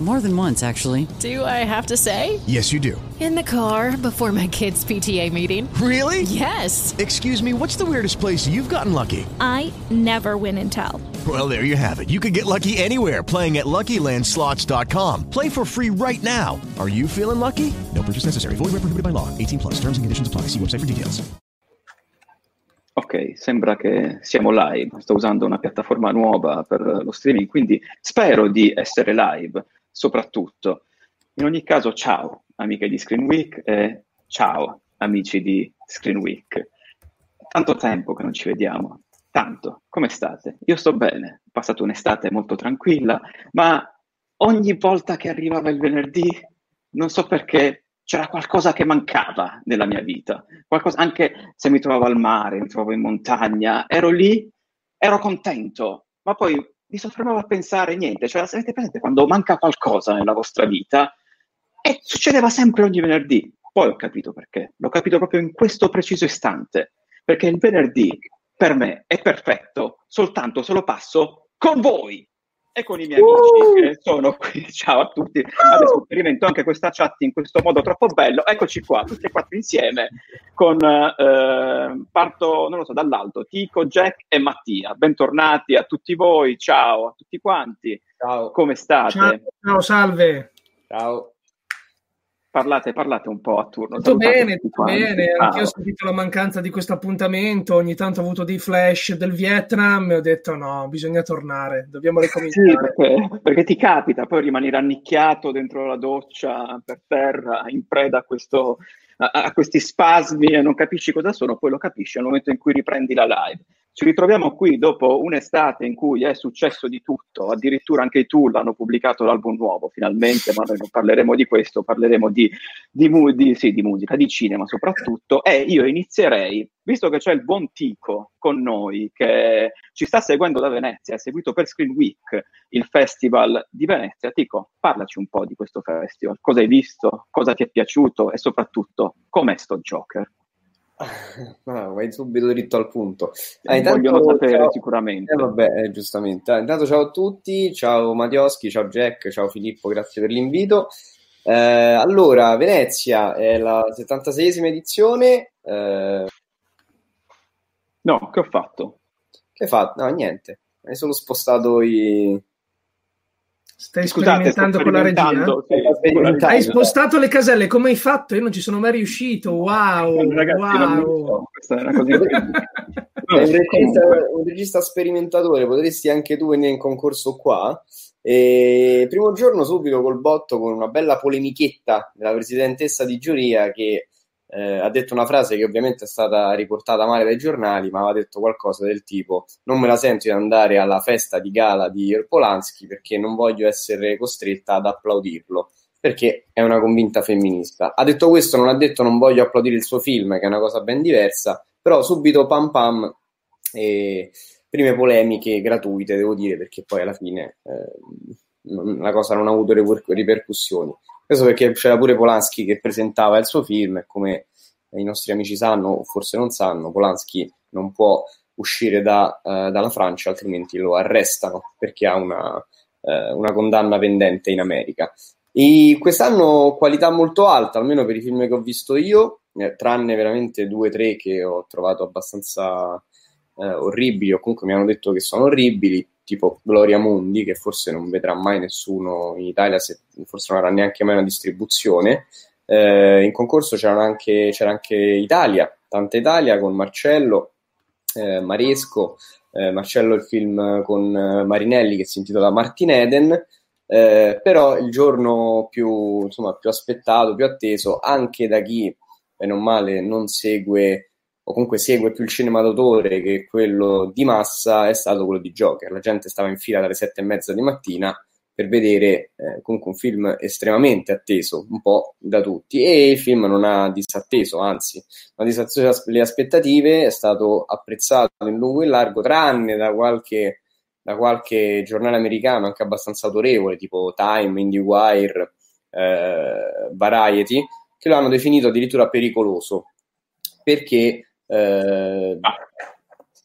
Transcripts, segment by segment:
More than once, actually. Do I have to say? Yes, you do. In the car before my kids' PTA meeting. Really? Yes. Excuse me, what's the weirdest place you've gotten lucky? I never win and tell. Well, there you have it. You can get lucky anywhere playing at LuckyLandSlots.com. Play for free right now. Are you feeling lucky? No purchase necessary. Void where prohibited by law. 18 plus. Terms and conditions apply. See website for details. Ok, sembra che siamo live. Sto usando una piattaforma nuova per lo streaming, quindi spero di essere live soprattutto. In ogni caso, ciao amiche di Screen Week e ciao amici di Screen Week. Tanto tempo che non ci vediamo, tanto. Come state? Io sto bene, ho passato un'estate molto tranquilla, ma ogni volta che arrivava il venerdì, non so perché, c'era qualcosa che mancava nella mia vita. Qualcosa, anche se mi trovavo al mare, mi trovavo in montagna, ero lì, ero contento, ma poi mi soffermavo a pensare niente, cioè avete presente quando manca qualcosa nella vostra vita? E succedeva sempre ogni venerdì. Poi ho capito perché, l'ho capito proprio in questo preciso istante, perché il venerdì per me è perfetto soltanto se lo passo con voi e con i miei amici che sono qui. Ciao a tutti. Adesso sperimento anche questa chat in questo modo troppo bello. Eccoci qua, tutti e quattro insieme con eh, parto, non lo so, dall'alto, Tico, Jack e Mattia. Bentornati a tutti voi. Ciao a tutti quanti. Ciao. Come state? Ciao, ciao salve. Ciao. Parlate, parlate un po' a turno. Tutto bene, tutto bene. Ciao. Anch'io ho sentito la mancanza di questo appuntamento. Ogni tanto ho avuto dei flash del Vietnam e ho detto no, bisogna tornare, dobbiamo Sì, ricominciare. perché, perché ti capita poi rimanere annicchiato dentro la doccia per terra, in preda a, questo, a, a questi spasmi e non capisci cosa sono, poi lo capisci nel momento in cui riprendi la live. Ci ritroviamo qui dopo un'estate in cui è successo di tutto, addirittura anche i Tool hanno pubblicato l'album nuovo finalmente, ma noi non parleremo di questo, parleremo di, di, mu- di- sì, di musica, di cinema soprattutto. E io inizierei, visto che c'è il buon Tico con noi, che ci sta seguendo da Venezia, ha seguito per Screen Week il Festival di Venezia. Tico, parlaci un po' di questo festival, cosa hai visto, cosa ti è piaciuto e soprattutto com'è sto Joker? Ah, vai subito dritto al punto. Ah, intanto, vogliono sapere ciao. sicuramente. Eh, vabbè, eh, giustamente. Ah, intanto ciao a tutti, ciao Matioschi, ciao Jack, ciao Filippo, grazie per l'invito. Eh, allora, Venezia è la 76esima edizione. eh, No, che ho fatto? che fa? No, niente. Hai solo spostato i... Stai Scusate, sperimentando con la sperimentando, sì. Hai spostato le caselle, come hai fatto? Io non ci sono mai riuscito. Wow, Ragazzi, wow. so, questa è una cosa. Sei un regista, un regista sperimentatore, potresti anche tu venire in concorso qua. E primo giorno subito col botto con una bella polemichetta della presidentessa di giuria che eh, ha detto una frase che ovviamente è stata riportata male dai giornali, ma aveva detto qualcosa del tipo: Non me la sento di andare alla festa di gala di Polanski perché non voglio essere costretta ad applaudirlo. Perché è una convinta femminista. Ha detto questo, non ha detto non voglio applaudire il suo film, che è una cosa ben diversa, però subito pam pam e prime polemiche gratuite, devo dire, perché poi alla fine eh, la cosa non ha avuto riper- ripercussioni. Questo perché c'era pure Polanski che presentava il suo film e come i nostri amici sanno, o forse non sanno, Polanski non può uscire da, eh, dalla Francia, altrimenti lo arrestano perché ha una, eh, una condanna pendente in America. E quest'anno qualità molto alta, almeno per i film che ho visto io, eh, tranne veramente due o tre che ho trovato abbastanza eh, orribili o comunque mi hanno detto che sono orribili, tipo Gloria Mundi, che forse non vedrà mai nessuno in Italia, se, forse non avrà neanche mai una distribuzione. Eh, in concorso c'erano anche, c'era anche Italia, tanta Italia con Marcello, eh, Maresco, eh, Marcello il film con eh, Marinelli che si intitola Martin Eden, eh, però il giorno più, insomma, più aspettato, più atteso, anche da chi, bene o male, non segue o comunque segue più il cinema d'autore che quello di massa, è stato quello di Joker. La gente stava in fila dalle sette e mezza di mattina per vedere eh, comunque un film estremamente atteso, un po' da tutti, e il film non ha disatteso, anzi, non ha disatteso le aspettative, è stato apprezzato in lungo e in largo, tranne da qualche, da qualche giornale americano anche abbastanza autorevole, tipo Time, IndieWire, eh, Variety, che lo hanno definito addirittura pericoloso, perché Eh,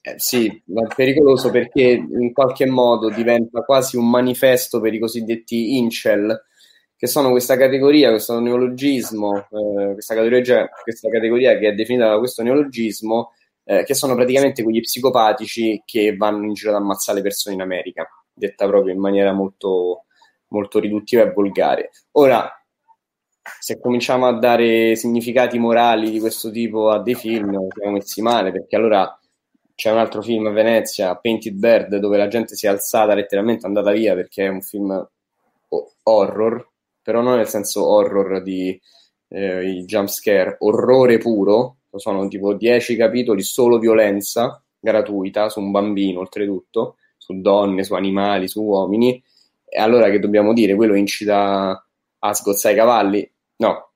eh, sì, ma è pericoloso perché in qualche modo diventa quasi un manifesto per i cosiddetti incel, che sono questa categoria, questo neologismo, eh, questa, categoria, questa, categoria, che è definita da questo neologismo, eh, che sono praticamente quegli psicopatici che vanno in giro ad ammazzare le persone in America, detta proprio in maniera molto, molto riduttiva e volgare. Ora, se cominciamo a dare significati morali di questo tipo a dei film, siamo messi male, perché allora c'è un altro film a Venezia, Painted Bird, dove la gente si è alzata letteralmente, è andata via perché è un film horror, però non nel senso horror di eh, i jump scare, orrore puro, sono tipo 10 capitoli solo violenza gratuita su un bambino oltretutto, su donne, su animali, su uomini, e allora che dobbiamo dire? Quello incita a sgozzare i cavalli? No,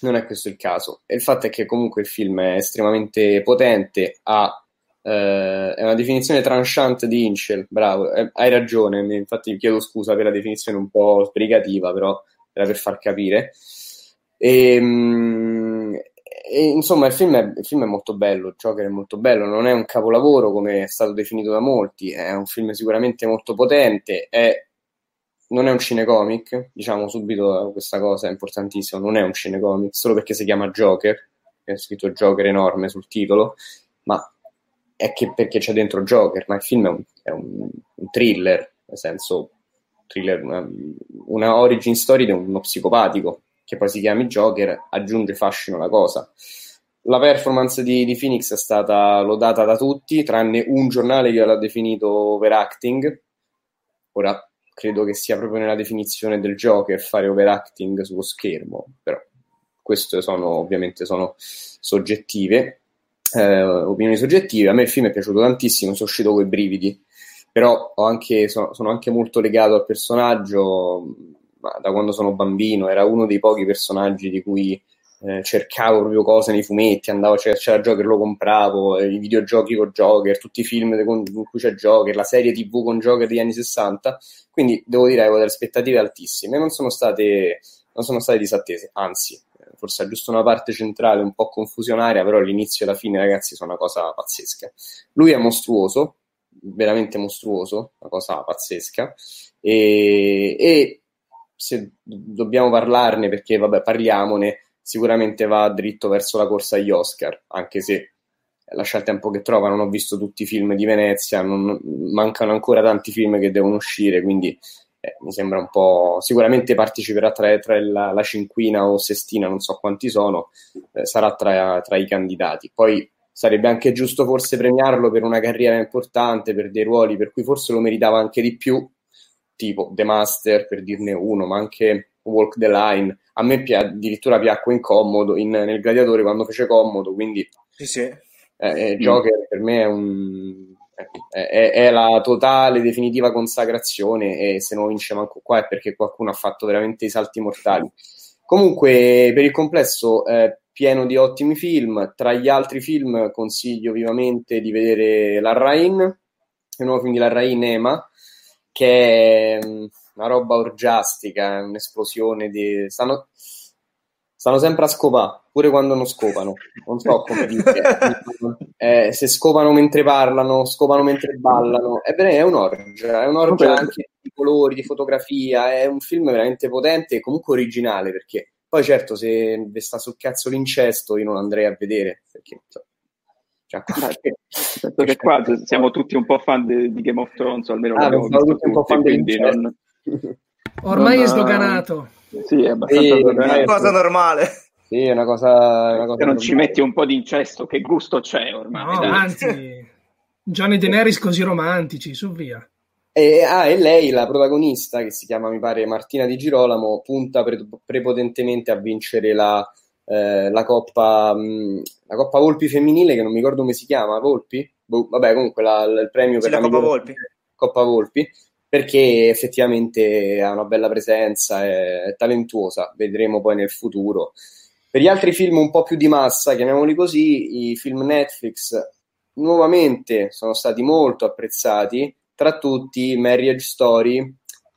non è questo il caso. Il fatto è che comunque il film è estremamente potente, ha Uh, è una definizione tranchant di Inchel, bravo, eh, hai ragione, infatti chiedo scusa per la definizione un po' sbrigativa, però era per far capire. E, um, e, insomma, il film, è, il film, è, molto bello, Joker è molto bello, non è un capolavoro come è stato definito da molti, è un film sicuramente molto potente, è, non è un cinecomic, diciamo subito questa cosa è importantissima, non è un cinecomic, solo perché si chiama Joker, è scritto Joker enorme sul titolo, ma è che perché c'è dentro Joker, ma il film è un, è un, un thriller, nel senso thriller, una, una, origin story di uno psicopatico che poi si chiami Joker, aggiunge fascino alla cosa. La performance di, di Phoenix è stata lodata da tutti, tranne un giornale che l'ha definito overacting. Ora credo che sia proprio nella definizione del Joker fare overacting sullo schermo, però queste sono ovviamente sono soggettive eh, opinioni soggettive. A me il film è piaciuto tantissimo, sono uscito con i brividi, però anche, sono, sono, anche molto legato al personaggio da quando sono bambino. Era uno dei pochi personaggi di cui eh, cercavo proprio cose nei fumetti, andavo a cercare Joker, lo compravo, eh, i videogiochi con Joker, tutti i film con, con cui c'è Joker, la serie TV con Joker degli anni 60. Quindi devo dire avevo delle aspettative altissime, non sono state, non sono state disattese, anzi forse ha giusto una parte centrale un po' confusionaria, però l'inizio e la fine, ragazzi, sono una cosa pazzesca. Lui è mostruoso, veramente mostruoso, una cosa pazzesca, e, e se dobbiamo parlarne, perché vabbè, parliamone, sicuramente va dritto verso la corsa agli Oscar, anche se lascia il tempo che trova, non ho visto tutti i film di Venezia, non, mancano ancora tanti film che devono uscire, quindi eh, mi sembra un po'. Sicuramente parteciperà tra, tra la, la, cinquina o sestina, non so quanti sono, eh, sarà tra, tra, i candidati. Poi sarebbe anche giusto forse premiarlo per una carriera importante, per dei ruoli per cui forse lo meritava anche di più, tipo The Master, per dirne uno, ma anche Walk the Line. A me pi- addirittura piacque incomodo in, nel Gladiatore quando fece comodo, quindi sì, sì. Eh, eh Joker mm. per me è un è, è, la totale, definitiva consacrazione e se non vince manco qua è perché qualcuno ha fatto veramente i salti mortali. Comunque, per il complesso, è pieno di ottimi film. Tra gli altri film consiglio vivamente di vedere La Rain, il nuovo film di La Rain Ema, che è mm, una roba orgiastica, un'esplosione di... Stanno stanno sempre a scopare, pure quando non scopano. Non so come dire. eh, se scopano mentre parlano, scopano mentre ballano. È, è un'orgia, è un'orgia anche di colori, di fotografia. È un film veramente potente e comunque originale perché poi certo se vi sta sul cazzo l'incesto io non andrei a vedere perché cioè, qualche... perché qua siamo tutti un po' fan di, di Game of Thrones, almeno ah, siamo tutti un po' fan quindi non... Ormai non, è sdoganato. Sì, è abbastanza sì, è una cosa normale. Sì, è una cosa. Una cosa Se non ci metti un po' di incesto, che gusto c'è ormai? No, anzi, Johnny Daenerys così romantici, su via. E, ah, e lei, la protagonista, che si chiama, mi pare, Martina Di Girolamo, punta pre- prepotentemente a vincere la, eh, la, Coppa, mh, la Coppa Volpi femminile, che non mi ricordo come si chiama, Volpi? Boh, vabbè, comunque la, il premio sì, per la Coppa Volpi. Coppa Volpi perché effettivamente ha una bella presenza, è, talentuosa, vedremo poi nel futuro. Per gli altri film un po' più di massa, chiamiamoli così, i film Netflix nuovamente sono stati molto apprezzati, tra tutti Marriage Story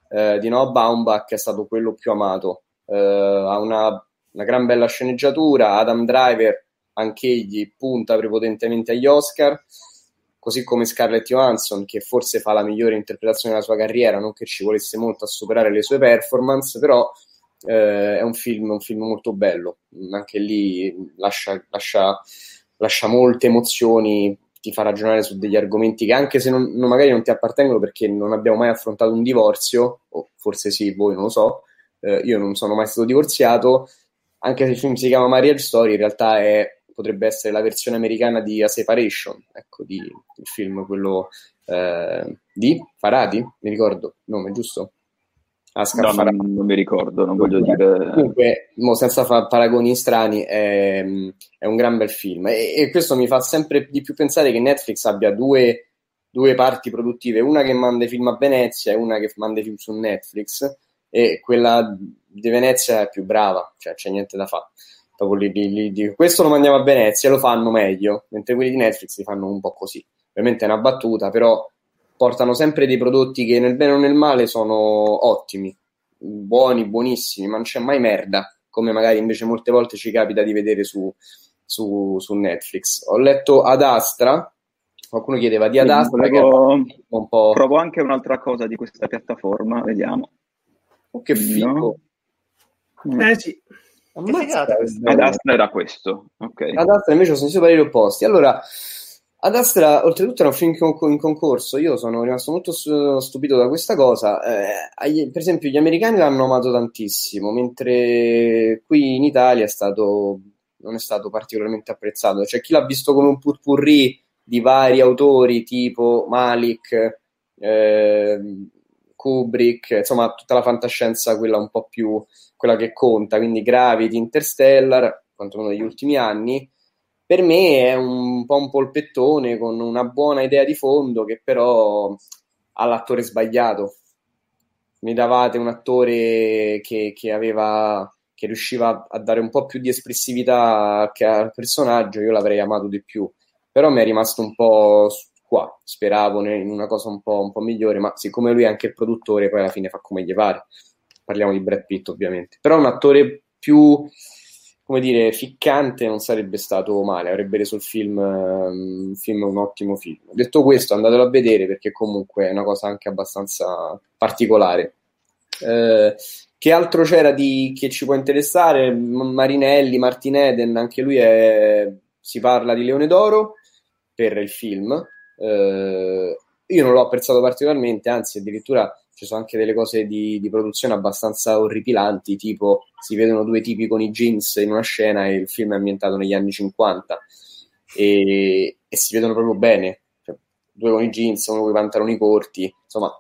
eh, di Noah Baumbach è stato quello più amato, eh, ha una, una, gran bella sceneggiatura, Adam Driver anch'egli punta prepotentemente agli Oscar, così come Scarlett Johansson, che forse fa la migliore interpretazione della sua carriera, non che ci volesse molto a superare le sue performance, però eh, è un film, un film, molto bello, anche lì lascia, lascia, lascia, molte emozioni, ti fa ragionare su degli argomenti che anche se non, non, magari non ti appartengono perché non abbiamo mai affrontato un divorzio, o forse sì, voi non lo so, eh, io non sono mai stato divorziato, anche se il film si chiama Marriage Story, in realtà è, potrebbe essere la versione americana di A Separation, ecco, di, il film, quello eh, di Faradi, mi ricordo il nome, giusto? No, non, non, mi ricordo, non voglio dire. Comunque, senza fare paragoni strani, è, è, un gran bel film. E, e, questo mi fa sempre di più pensare che Netflix abbia due, due, parti produttive: una che manda i film a Venezia e una che manda i film su Netflix. E quella di Venezia è più brava, cioè c'è niente da fare. Lì, lì, lì, questo lo mandiamo a Venezia, lo fanno meglio, mentre quelli di Netflix li fanno un po' così. Ovviamente è una battuta, però portano sempre dei prodotti che nel bene o nel male sono ottimi, buoni, buonissimi, ma non c'è mai merda, come magari invece molte volte ci capita di vedere su, su, su Netflix. Ho letto Ad Astra, qualcuno chiedeva di Ad Astra. Volevo... Un po'... Provo anche un'altra cosa di questa piattaforma, vediamo. Oh, che figo. No. Eh sì. Ad Astra era questo. Okay. Ad Astra invece ho sentito pareri opposti. Allora, ad Astra, oltretutto, era un film in concorso. Io sono rimasto molto stupito da questa cosa. Eh, per esempio, gli americani l'hanno amato tantissimo, mentre qui in Italia è stato, non è stato particolarmente apprezzato. C'è chi l'ha visto come un putpurri di vari autori, tipo Malik, eh, Kubrick, insomma, tutta la fantascienza, quella un po' più quella che conta, quindi Gravity, Interstellar, quantomeno negli ultimi anni per me è un po' un polpettone con una buona idea di fondo che però ha l'attore sbagliato. Mi davate un attore che, che, aveva, che riusciva a dare un po' più di espressività al personaggio, io l'avrei amato di più. Però mi è rimasto un po' qua, speravo in una cosa un po', un po' migliore, ma siccome lui è anche il produttore, poi alla fine fa come gli pare. Parliamo di Brad Pitt ovviamente. Però un attore più come dire, ficcante non sarebbe stato male, avrebbe reso il film, um, film, un ottimo film. Detto questo, andatelo a vedere perché comunque è una cosa anche abbastanza particolare. Eh, che altro c'era di, che ci può interessare? Marinelli, Martin Eden, anche lui è, si parla di Leone d'Oro per il film. Eh, io non l'ho apprezzato particolarmente, anzi addirittura ci sono anche delle cose di, di, produzione abbastanza orripilanti, tipo si vedono due tipi con i jeans in una scena e il film è ambientato negli anni 50 e, e si vedono proprio bene, cioè, due con i jeans, uno con i pantaloni corti, insomma,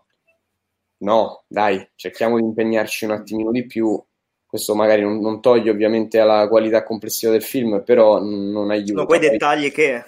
no, dai, cerchiamo di impegnarci un attimino di più. Questo magari non, non toglie ovviamente alla qualità complessiva del film, però non, aiuta. Sono quei dettagli che...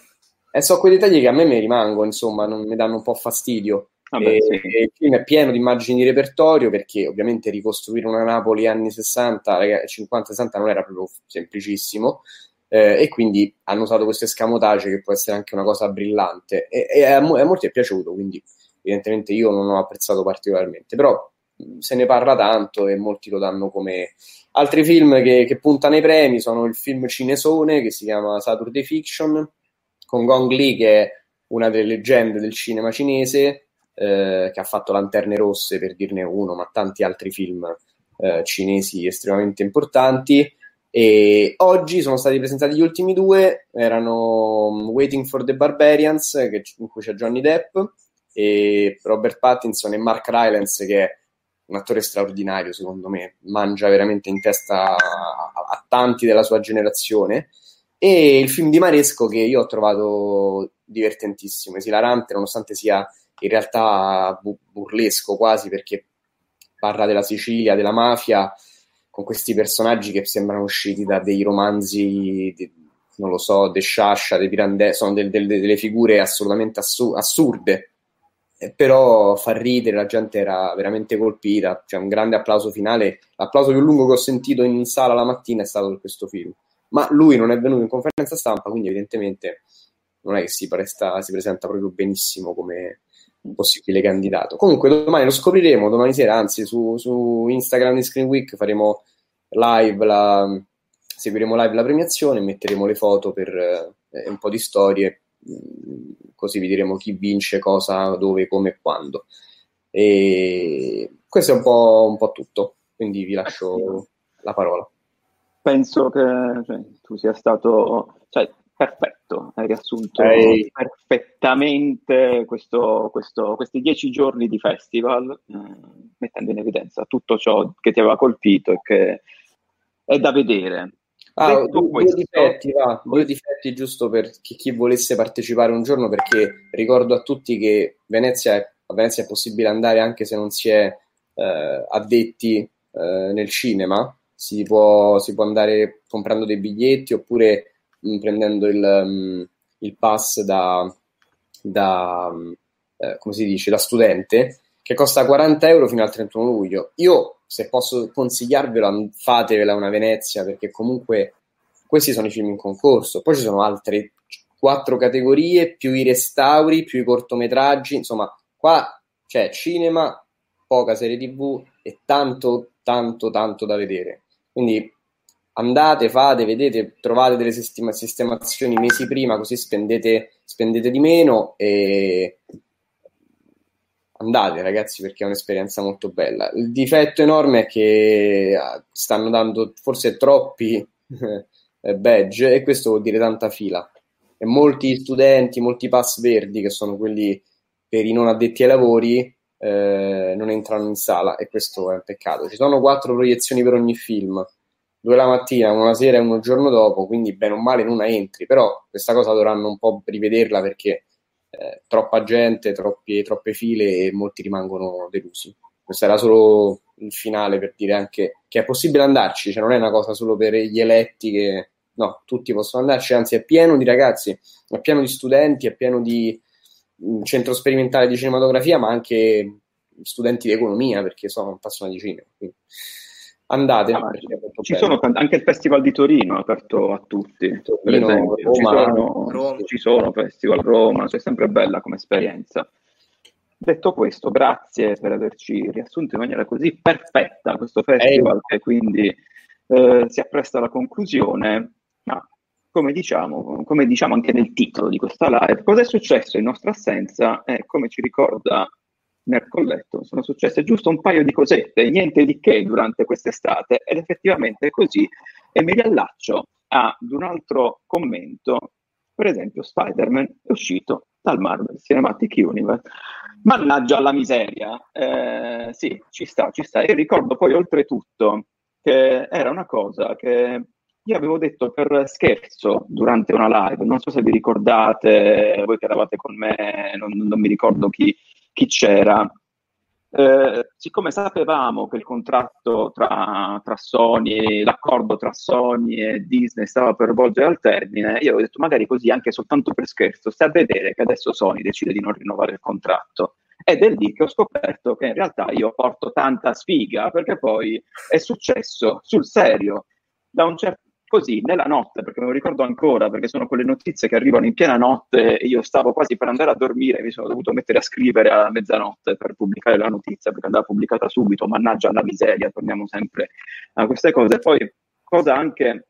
Eh, sono quei dettagli che a me mi rimangono, insomma, non mi danno un po' fastidio. Vabbè, e, sì. e il film è pieno di immagini di repertorio perché ovviamente ricostruire una Napoli anni 60, 50-60 non era proprio semplicissimo. Eh, e quindi hanno usato questo escamotage che può essere anche una cosa brillante. E, e a, a, molti è piaciuto quindi evidentemente io non ho apprezzato particolarmente. Però se ne parla tanto e molti lo danno come altri film che, che puntano ai premi sono il film cinesone che si chiama Saturday Fiction con Gong Li che è una delle leggende del cinema cinese eh, che ha fatto Lanterne Rosse per dirne uno, ma tanti altri film eh, cinesi estremamente importanti. E oggi sono stati presentati gli ultimi due, erano um, Waiting for the Barbarians, che, in cui c'è Johnny Depp, e Robert Pattinson e Mark Rylance, che è un attore straordinario, secondo me, mangia veramente in testa a, a tanti della sua generazione. E il film di Maresco che io ho trovato divertentissimo, esilarante, nonostante sia in realtà burlesco quasi perché parla della Sicilia, della mafia, con questi personaggi che sembrano usciti da dei romanzi, di, non lo so, De Sciascia, De Pirandello, sono del, del, delle figure assolutamente assu- assurde, eh, però fa ridere, la gente era veramente colpita, c'è un grande applauso finale, l'applauso più lungo che ho sentito in sala la mattina è stato per questo film, ma lui non è venuto in conferenza stampa, quindi evidentemente non è che si, presta, si presenta proprio benissimo come, possibile candidato. Comunque domani lo scopriremo, domani sera, anzi su, su Instagram di Screen Week faremo live la, seguiremo live la premiazione, metteremo le foto per eh, un po' di storie, mm, così vi diremo chi vince, cosa, dove, come e quando. E questo è un po', un po tutto, quindi vi lascio la parola. Penso che cioè, tu sia stato cioè, perfetto, hai riassunto Ehi. perfettamente questo, questo- questi dieci giorni di festival, eh, mettendo in evidenza tutto ciò che ti aveva colpito e che è da vedere. Ah, due, due questo- difetti, va, due difetti giusto per chi, chi volesse partecipare un giorno, perché ricordo a tutti che Venezia è- a Venezia è possibile andare anche se non si è eh, addetti eh, nel cinema, si può, si può andare comprando dei biglietti oppure mh, prendendo il, mh, il pass da, da, mh, eh, come si dice, da studente, che costa 40 euro fino al 31 luglio. Io, se posso consigliarvela, fatevela una Venezia, perché comunque questi sono i film in concorso. Poi ci sono altre quattro categorie, più i restauri, più i cortometraggi, insomma, qua c'è cinema, poca serie TV e tanto, tanto, tanto da vedere. Quindi andate, fate, vedete, trovate delle sistema- sistemazioni mesi prima, così spendete, spendete di meno e andate ragazzi perché è un'esperienza molto bella. Il difetto enorme è che ah, stanno dando forse troppi eh, badge e questo vuol dire tanta fila. E molti studenti, molti pass verdi che sono quelli per i non addetti ai lavori eh, non entrano in sala e questo è un peccato. Ci sono quattro proiezioni per ogni film, due la mattina, una sera e uno il giorno dopo, quindi bene o male in una entri, però questa cosa dovranno un po' rivederla perché eh, troppa gente, troppi- troppe file e molti rimangono delusi. Questo era solo il finale per dire anche che è possibile andarci, cioè non è una cosa solo per gli eletti che no, tutti possono andarci, anzi è pieno di ragazzi, è pieno di studenti, è pieno di mh, centro sperimentale di cinematografia, ma anche studenti di economia perché sono appassionati di cinema. Quindi andate, Ah, è Ci bello. sono tanti- anche il Festival di Torino è aperto a tutti, per Torino, esempio. Ci Roma, sono, Roma. ci sono festival Roma, c'è sempre bella come esperienza. Detto questo, grazie per averci riassunto in maniera così perfetta questo festival che quindi eh, si appresta alla conclusione, ma come diciamo, come diciamo anche nel titolo di questa live, cosa è successo in nostra assenza e come ci ricorda nel colletto sono successe giusto un paio di cosette, niente di che durante quest'estate ed effettivamente è così e mi riallaccio ad un altro commento, per esempio Spider-Man è uscito dal Marvel Cinematic Universe. Mannaggia la miseria, eh, sì, ci sta, ci sta. E ricordo poi oltretutto che era una cosa che io avevo detto per scherzo durante una live, non so se vi ricordate, voi che eravate con me, non, non mi ricordo chi, chi c'era. Eh, siccome sapevamo che il contratto tra, tra Sony, l'accordo tra Sony e Disney stava per volgere al termine, io avevo detto magari così anche soltanto per scherzo, stai a vedere che adesso Sony decide di non rinnovare il contratto. Ed è lì che ho scoperto che in realtà io porto tanta sfiga perché poi è successo sul serio da un certo così nella notte, perché me lo ricordo ancora, perché sono quelle notizie che arrivano in piena notte e io stavo quasi per andare a dormire, mi sono dovuto mettere a scrivere a mezzanotte per pubblicare la notizia, perché andava pubblicata subito, mannaggia la miseria, torniamo sempre a queste cose. Poi, cosa anche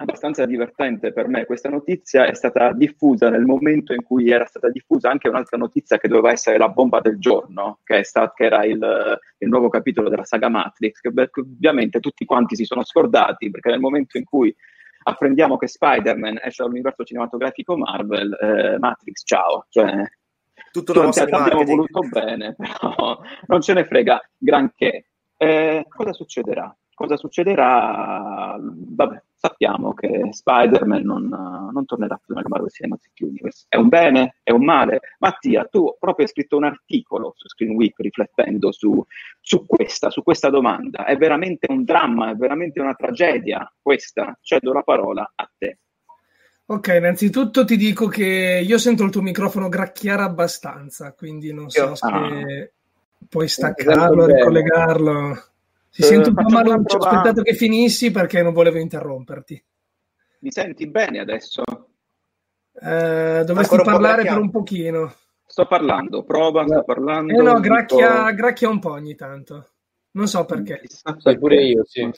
abbastanza divertente per me, questa notizia è stata diffusa nel momento in cui era stata diffusa anche un'altra notizia che doveva essere la bomba del giorno, che, è stat- che era il, il nuovo capitolo della saga Matrix, che ovviamente tutti quanti si sono scordati, perché nel momento in cui apprendiamo che Spider-Man esce dall'universo cinematografico Marvel, eh, Matrix, ciao, cioè, Tutta una cioè, abbiamo voluto bene, però non ce ne frega granché. Eh, cosa succederà? Cosa succederà? Vabbè, sappiamo che Spider-Man non, non tornerà più nel Marvel Cinematic Universe. È un bene? È un male? Mattia, tu proprio hai scritto un articolo su Screen Week riflettendo su, su questa, su questa domanda. È veramente un dramma, è veramente una tragedia questa. Cedo la parola a te. Ok, innanzitutto ti dico che io sento il tuo microfono gracchiare abbastanza, quindi non so Io- se Ah. puoi Sento staccarlo, bene. ricollegarlo. Si Eh, sente un po' facciamo una maluccio, ho aspettato che finissi perché non volevo interromperti. Mi senti bene adesso? Eh, dovresti Ancora un po' parlare per un pochino. Sto parlando, prova, sto parlando. Eh no, gracchia, gracchia un po' ogni tanto. Non so perché. Sì, pure io, sì.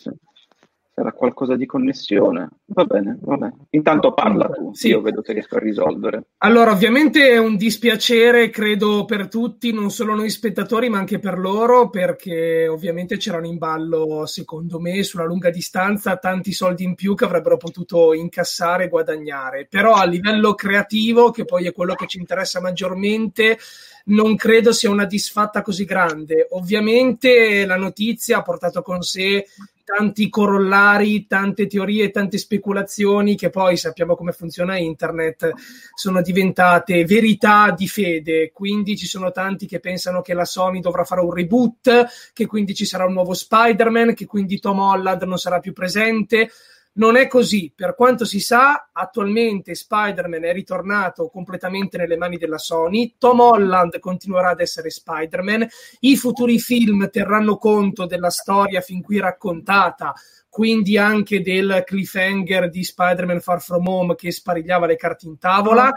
Sarà qualcosa di connessione. Va bene, va bene. Intanto parla tu, sì. io vedo se riesco a risolvere. Allora, ovviamente è un dispiacere, credo, per tutti, non solo noi spettatori, ma anche per loro, perché ovviamente c'erano in ballo, secondo me, sulla lunga distanza, tanti soldi in più che avrebbero potuto incassare e guadagnare. Però a livello creativo, che poi è quello che ci interessa maggiormente, non credo sia una disfatta così grande. Ovviamente la notizia ha portato con sé tanti corollari, tante teorie, tante speculazioni che poi sappiamo come funziona internet, sono diventate verità di fede. Quindi ci sono tanti che pensano che la Sony dovrà fare un reboot, che quindi ci sarà un nuovo Spider-Man, che quindi Tom Holland non sarà più presente. Non è così, per quanto si sa, attualmente Spider-Man è ritornato completamente nelle mani della Sony, Tom Holland continuerà ad essere Spider-Man, i futuri film terranno conto della storia fin qui raccontata, quindi anche del cliffhanger di Spider-Man Far From Home che sparigliava le carte in tavola. Oh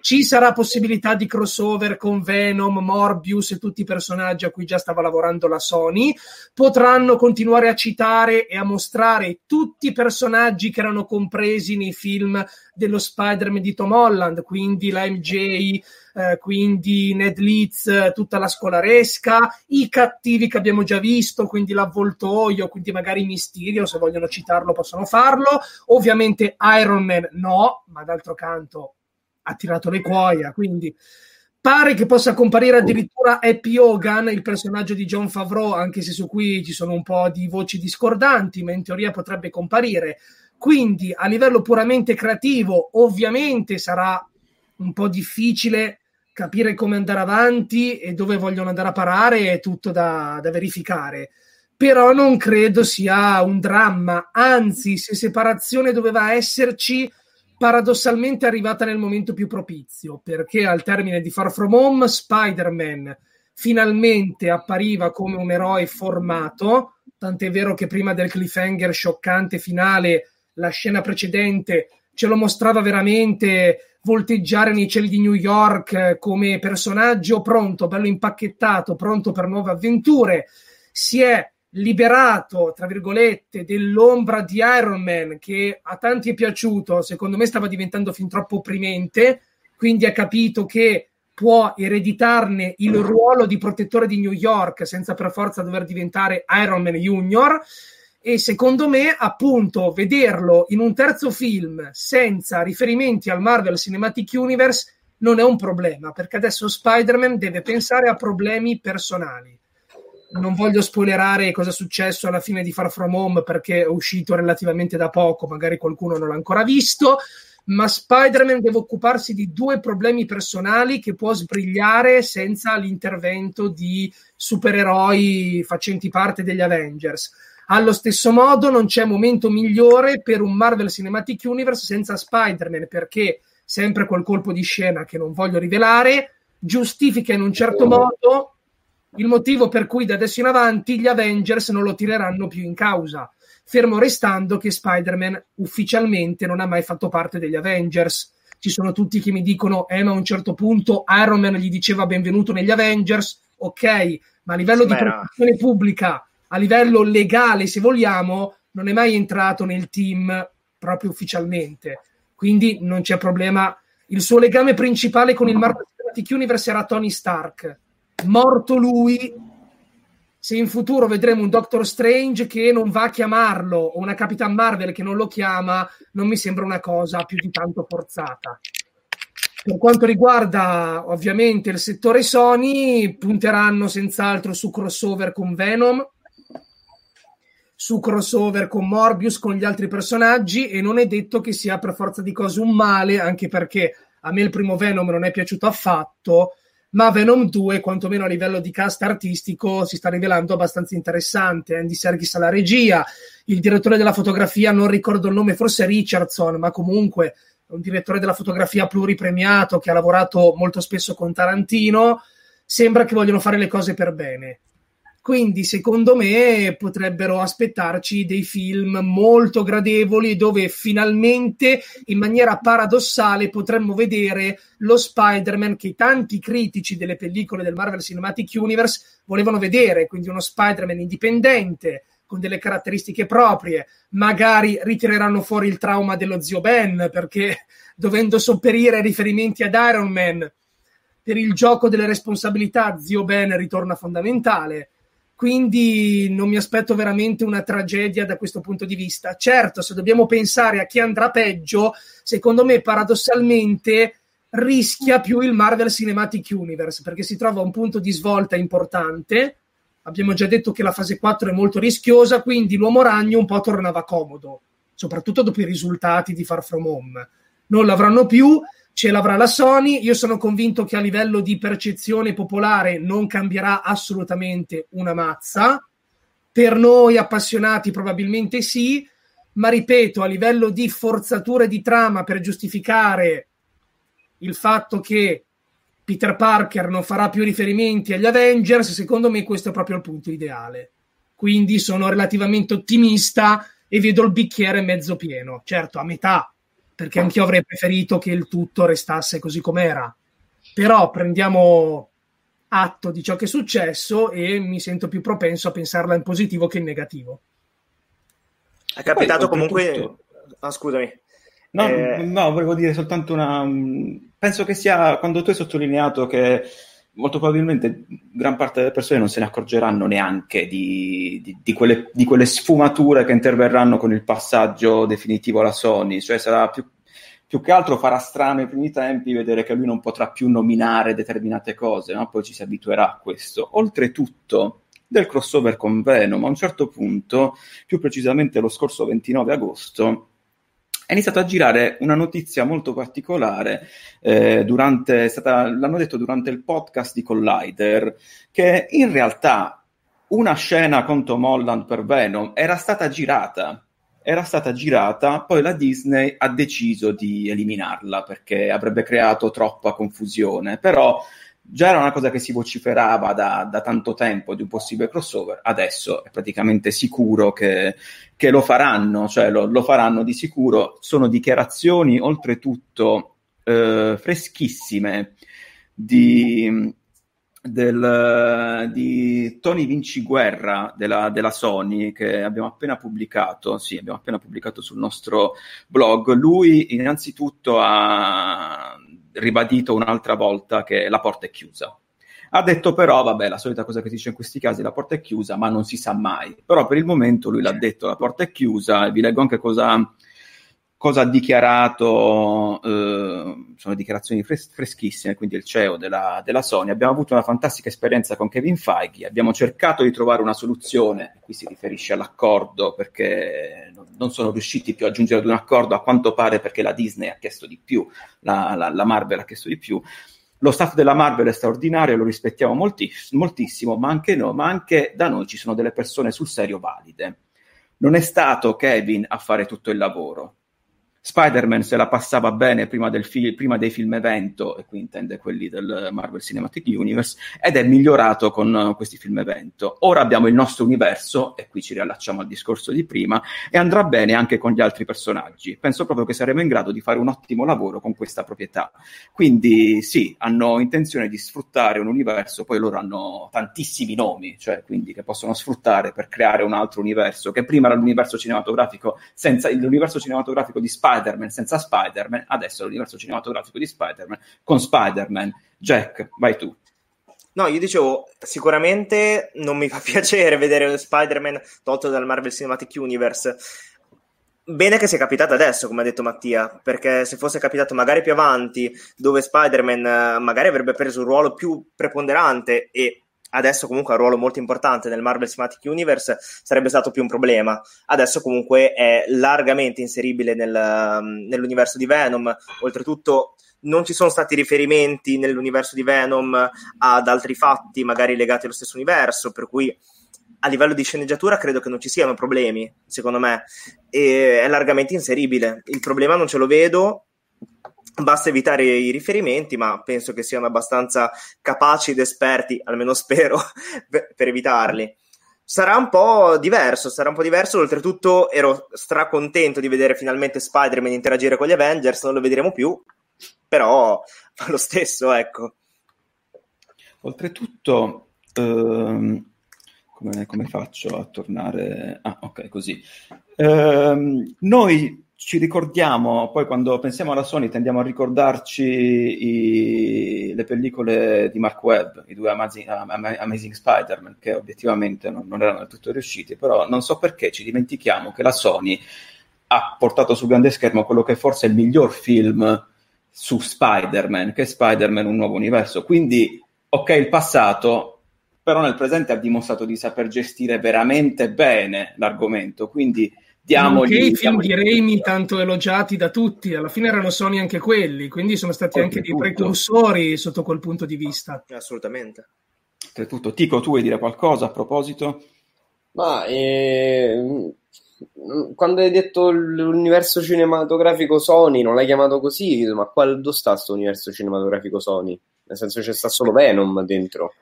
ci sarà possibilità di crossover con Venom, Morbius e tutti i personaggi a cui già stava lavorando la Sony. Potranno continuare a citare e a mostrare tutti i personaggi che erano compresi nei film dello Spider-Man di Tom Holland, quindi la MJ, eh, quindi Ned Leeds, tutta la scolaresca, i cattivi che abbiamo già visto, quindi l'avvoltoio, quindi magari Mysterio, se vogliono citarlo possono farlo. Ovviamente Iron Man no, ma d'altro canto ha tirato le cuoia, quindi pare che possa comparire addirittura Happy Hogan, il personaggio di John Favreau, anche se su cui ci sono un po' di voci discordanti, ma in teoria potrebbe comparire. Quindi a livello puramente creativo, ovviamente sarà un po' difficile capire come andare avanti e dove vogliono andare a parare, è tutto da, da verificare. Però non credo sia un dramma, anzi, se separazione doveva esserci, paradossalmente è arrivata nel momento più propizio, perché al termine di Far From Home Spider-Man finalmente appariva come un eroe formato, tant'è vero che prima del cliffhanger scioccante finale, la scena precedente ce lo mostrava veramente volteggiare nei cieli di New York come personaggio pronto, bello impacchettato, pronto per nuove avventure. Si è liberato, tra virgolette, dell'ombra di Iron Man che a tanti è piaciuto, secondo me stava diventando fin troppo opprimente, quindi ha capito che può ereditarne il ruolo di protettore di New York senza per forza dover diventare Iron Man Junior. E secondo me appunto vederlo in un terzo film senza riferimenti al Marvel Cinematic Universe non è un problema perché adesso Spider-Man deve pensare a problemi personali non voglio spoilerare cosa è successo alla fine di Far From Home perché è uscito relativamente da poco, magari qualcuno non l'ha ancora visto, ma Spider-Man deve occuparsi di due problemi personali che può sbrigliare senza l'intervento di supereroi facenti parte degli Avengers. Allo stesso modo non c'è momento migliore per un Marvel Cinematic Universe senza Spider-Man perché sempre quel colpo di scena che non voglio rivelare giustifica in un certo modo il motivo per cui da adesso in avanti gli Avengers non lo tireranno più in causa, fermo restando che Spider-Man ufficialmente non ha mai fatto parte degli Avengers. Ci sono tutti che mi dicono, eh, ma a un certo punto Iron Man gli diceva benvenuto negli Avengers, ok, ma a livello sì, di protezione pubblica, a livello legale, se vogliamo, non è mai entrato nel team proprio ufficialmente. Quindi non c'è problema. Il suo legame principale con il Marvel Cinematic Universe era Tony Stark morto lui, se in futuro vedremo un Doctor Strange che non va a chiamarlo o una Capitan Marvel che non lo chiama, non mi sembra una cosa più di tanto forzata. Per quanto riguarda ovviamente il settore Sony, punteranno senz'altro su crossover con Venom, su crossover con Morbius, con gli altri personaggi e non è detto che sia per forza di cose un male, anche perché a me il primo Venom non è piaciuto affatto ma Venom 2, quantomeno a livello di cast artistico, si sta rivelando abbastanza interessante. Andy Serkis alla regia, il direttore della fotografia, non ricordo il nome, forse Richardson, ma comunque un direttore della fotografia pluripremiato che ha lavorato molto spesso con Tarantino. Sembra che vogliono fare le cose per bene. Quindi, secondo me, potrebbero aspettarci dei film molto gradevoli dove finalmente, in maniera paradossale, potremmo vedere lo Spider-Man che tanti critici delle pellicole del Marvel Cinematic Universe volevano vedere, quindi uno Spider-Man indipendente, con delle caratteristiche proprie, magari ritireranno fuori il trauma dello zio Ben perché dovendo sopperire ai riferimenti ad Iron Man per il gioco delle responsabilità zio Ben ritorna fondamentale quindi non mi aspetto veramente una tragedia da questo punto di vista. Certo, se dobbiamo pensare a chi andrà peggio, secondo me paradossalmente rischia più il Marvel Cinematic Universe perché si trova a un punto di svolta importante. Abbiamo già detto che la fase 4 è molto rischiosa, quindi l'uomo ragno un po' tornava comodo, soprattutto dopo i risultati di Far From Home. Non l'avranno più, ce l'avrà la Sony. Io sono convinto che a livello di percezione popolare non cambierà assolutamente una mazza. Per noi appassionati probabilmente sì, ma ripeto, a livello di forzature di trama per giustificare il fatto che Peter Parker non farà più riferimenti agli Avengers, secondo me questo è proprio il punto ideale. Quindi sono relativamente ottimista e vedo il bicchiere mezzo pieno. Certo, a metà, perché anch'io avrei preferito che il tutto restasse così com'era. Però prendiamo atto di ciò che è successo e mi sento più propenso a pensarla in positivo che in negativo. È capitato Poi, comunque... Ah, scusami. No, eh... no, volevo dire soltanto una... Penso che sia quando tu hai sottolineato che molto probabilmente gran parte delle persone non se ne accorgeranno neanche di, di, di, quelle, di, quelle, sfumature che interverranno con il passaggio definitivo alla Sony, cioè sarà più, più, che altro farà strano ai primi tempi vedere che lui non potrà più nominare determinate cose, ma poi ci si abituerà a questo. Oltretutto, del crossover con Venom, a un certo punto, più precisamente lo scorso 29 agosto, è iniziato a girare una notizia molto particolare, eh, durante, stata, l'hanno detto durante il podcast di Collider, che in realtà una scena con Tom Holland per Venom era stata girata, era stata girata, poi la Disney ha deciso di eliminarla perché avrebbe creato troppa confusione, però già era una cosa che si vociferava da, da, tanto tempo di un possibile crossover, adesso è praticamente sicuro che, che lo faranno, cioè lo, lo, faranno di sicuro, sono dichiarazioni oltretutto eh, freschissime di, del, di Tony Vinci Guerra della, della, Sony che abbiamo appena pubblicato, sì, abbiamo appena pubblicato sul nostro blog. Lui innanzitutto ha ribadito un'altra volta che la porta è chiusa. Ha detto però, vabbè, la solita cosa che si dice in questi casi, la porta è chiusa, ma non si sa mai. Però per il momento lui l'ha detto, la porta è chiusa, vi leggo anche cosa cosa ha dichiarato, eh, sono dichiarazioni fres- freschissime, quindi il CEO della, della, Sony, abbiamo avuto una fantastica esperienza con Kevin Feige, abbiamo cercato di trovare una soluzione, qui si riferisce all'accordo perché non sono riusciti più a giungere ad un accordo, a quanto pare perché la Disney ha chiesto di più, la, la, la Marvel ha chiesto di più. Lo staff della Marvel è straordinario, lo rispettiamo moltiss- moltissimo, ma anche, no, ma anche da noi ci sono delle persone sul serio valide. Non è stato Kevin a fare tutto il lavoro, Spider-Man se la passava bene prima, fi- prima, dei film evento, e qui intende quelli del Marvel Cinematic Universe, ed è migliorato con uh, questi film evento. Ora abbiamo il nostro universo, e qui ci riallacciamo al discorso di prima, e andrà bene anche con gli altri personaggi. Penso proprio che saremo in grado di fare un ottimo lavoro con questa proprietà. Quindi sì, hanno intenzione di sfruttare un universo, poi loro hanno tantissimi nomi, cioè quindi che possono sfruttare per creare un altro universo, che prima era l'universo cinematografico, senza l'universo cinematografico di Spider-Man, Spider-Man senza Spider-Man, adesso l'universo cinematografico di Spider-Man con Spider-Man. Jack, vai tu. No, io dicevo, sicuramente non mi fa piacere vedere Spider-Man tolto dal Marvel Cinematic Universe. Bene che sia capitato adesso, come ha detto Mattia, perché se fosse capitato magari più avanti, dove Spider-Man eh, magari avrebbe preso un ruolo più preponderante e adesso comunque ha un ruolo molto importante nel Marvel Cinematic Universe, sarebbe stato più un problema. Adesso comunque è largamente inseribile nel, nell'universo di Venom, oltretutto non ci sono stati riferimenti nell'universo di Venom ad altri fatti magari legati allo stesso universo, per cui a livello di sceneggiatura credo che non ci siano problemi, secondo me, e è largamente inseribile. Il problema non ce lo vedo Basta evitare i riferimenti, ma penso che siano abbastanza capaci ed esperti, almeno spero, per evitarli. Sarà un po' diverso, sarà un po' diverso. Oltretutto ero stracontento di vedere finalmente Spider-Man interagire con gli Avengers, non lo vedremo più, però fa lo stesso, ecco. Oltretutto, ehm, come, come faccio a tornare? Ah, ok, così. Ehm, noi ci ricordiamo, poi quando pensiamo alla Sony tendiamo a ricordarci i, le pellicole di Mark Webb, i due Amazing, Amazing Spider-Man, che obiettivamente non, non, erano del tutto riusciti, però non so perché ci dimentichiamo che la Sony ha portato sul grande schermo quello che forse è il miglior film su Spider-Man, che è Spider-Man Un Nuovo Universo. Quindi, ok, il passato, però nel presente ha dimostrato di saper gestire veramente bene l'argomento, quindi diamogli... Anche i film di Raimi tanto elogiati da tutti, alla fine erano Sony anche quelli, quindi sono stati anche dei precursori sotto quel punto di vista. Assolutamente. Oltretutto, Tico, tu vuoi dire qualcosa a proposito? Ma eh, quando hai detto l'universo cinematografico Sony, non l'hai chiamato così, ma qual, dove sta questo universo cinematografico Sony? Nel senso c'è sta solo Venom dentro.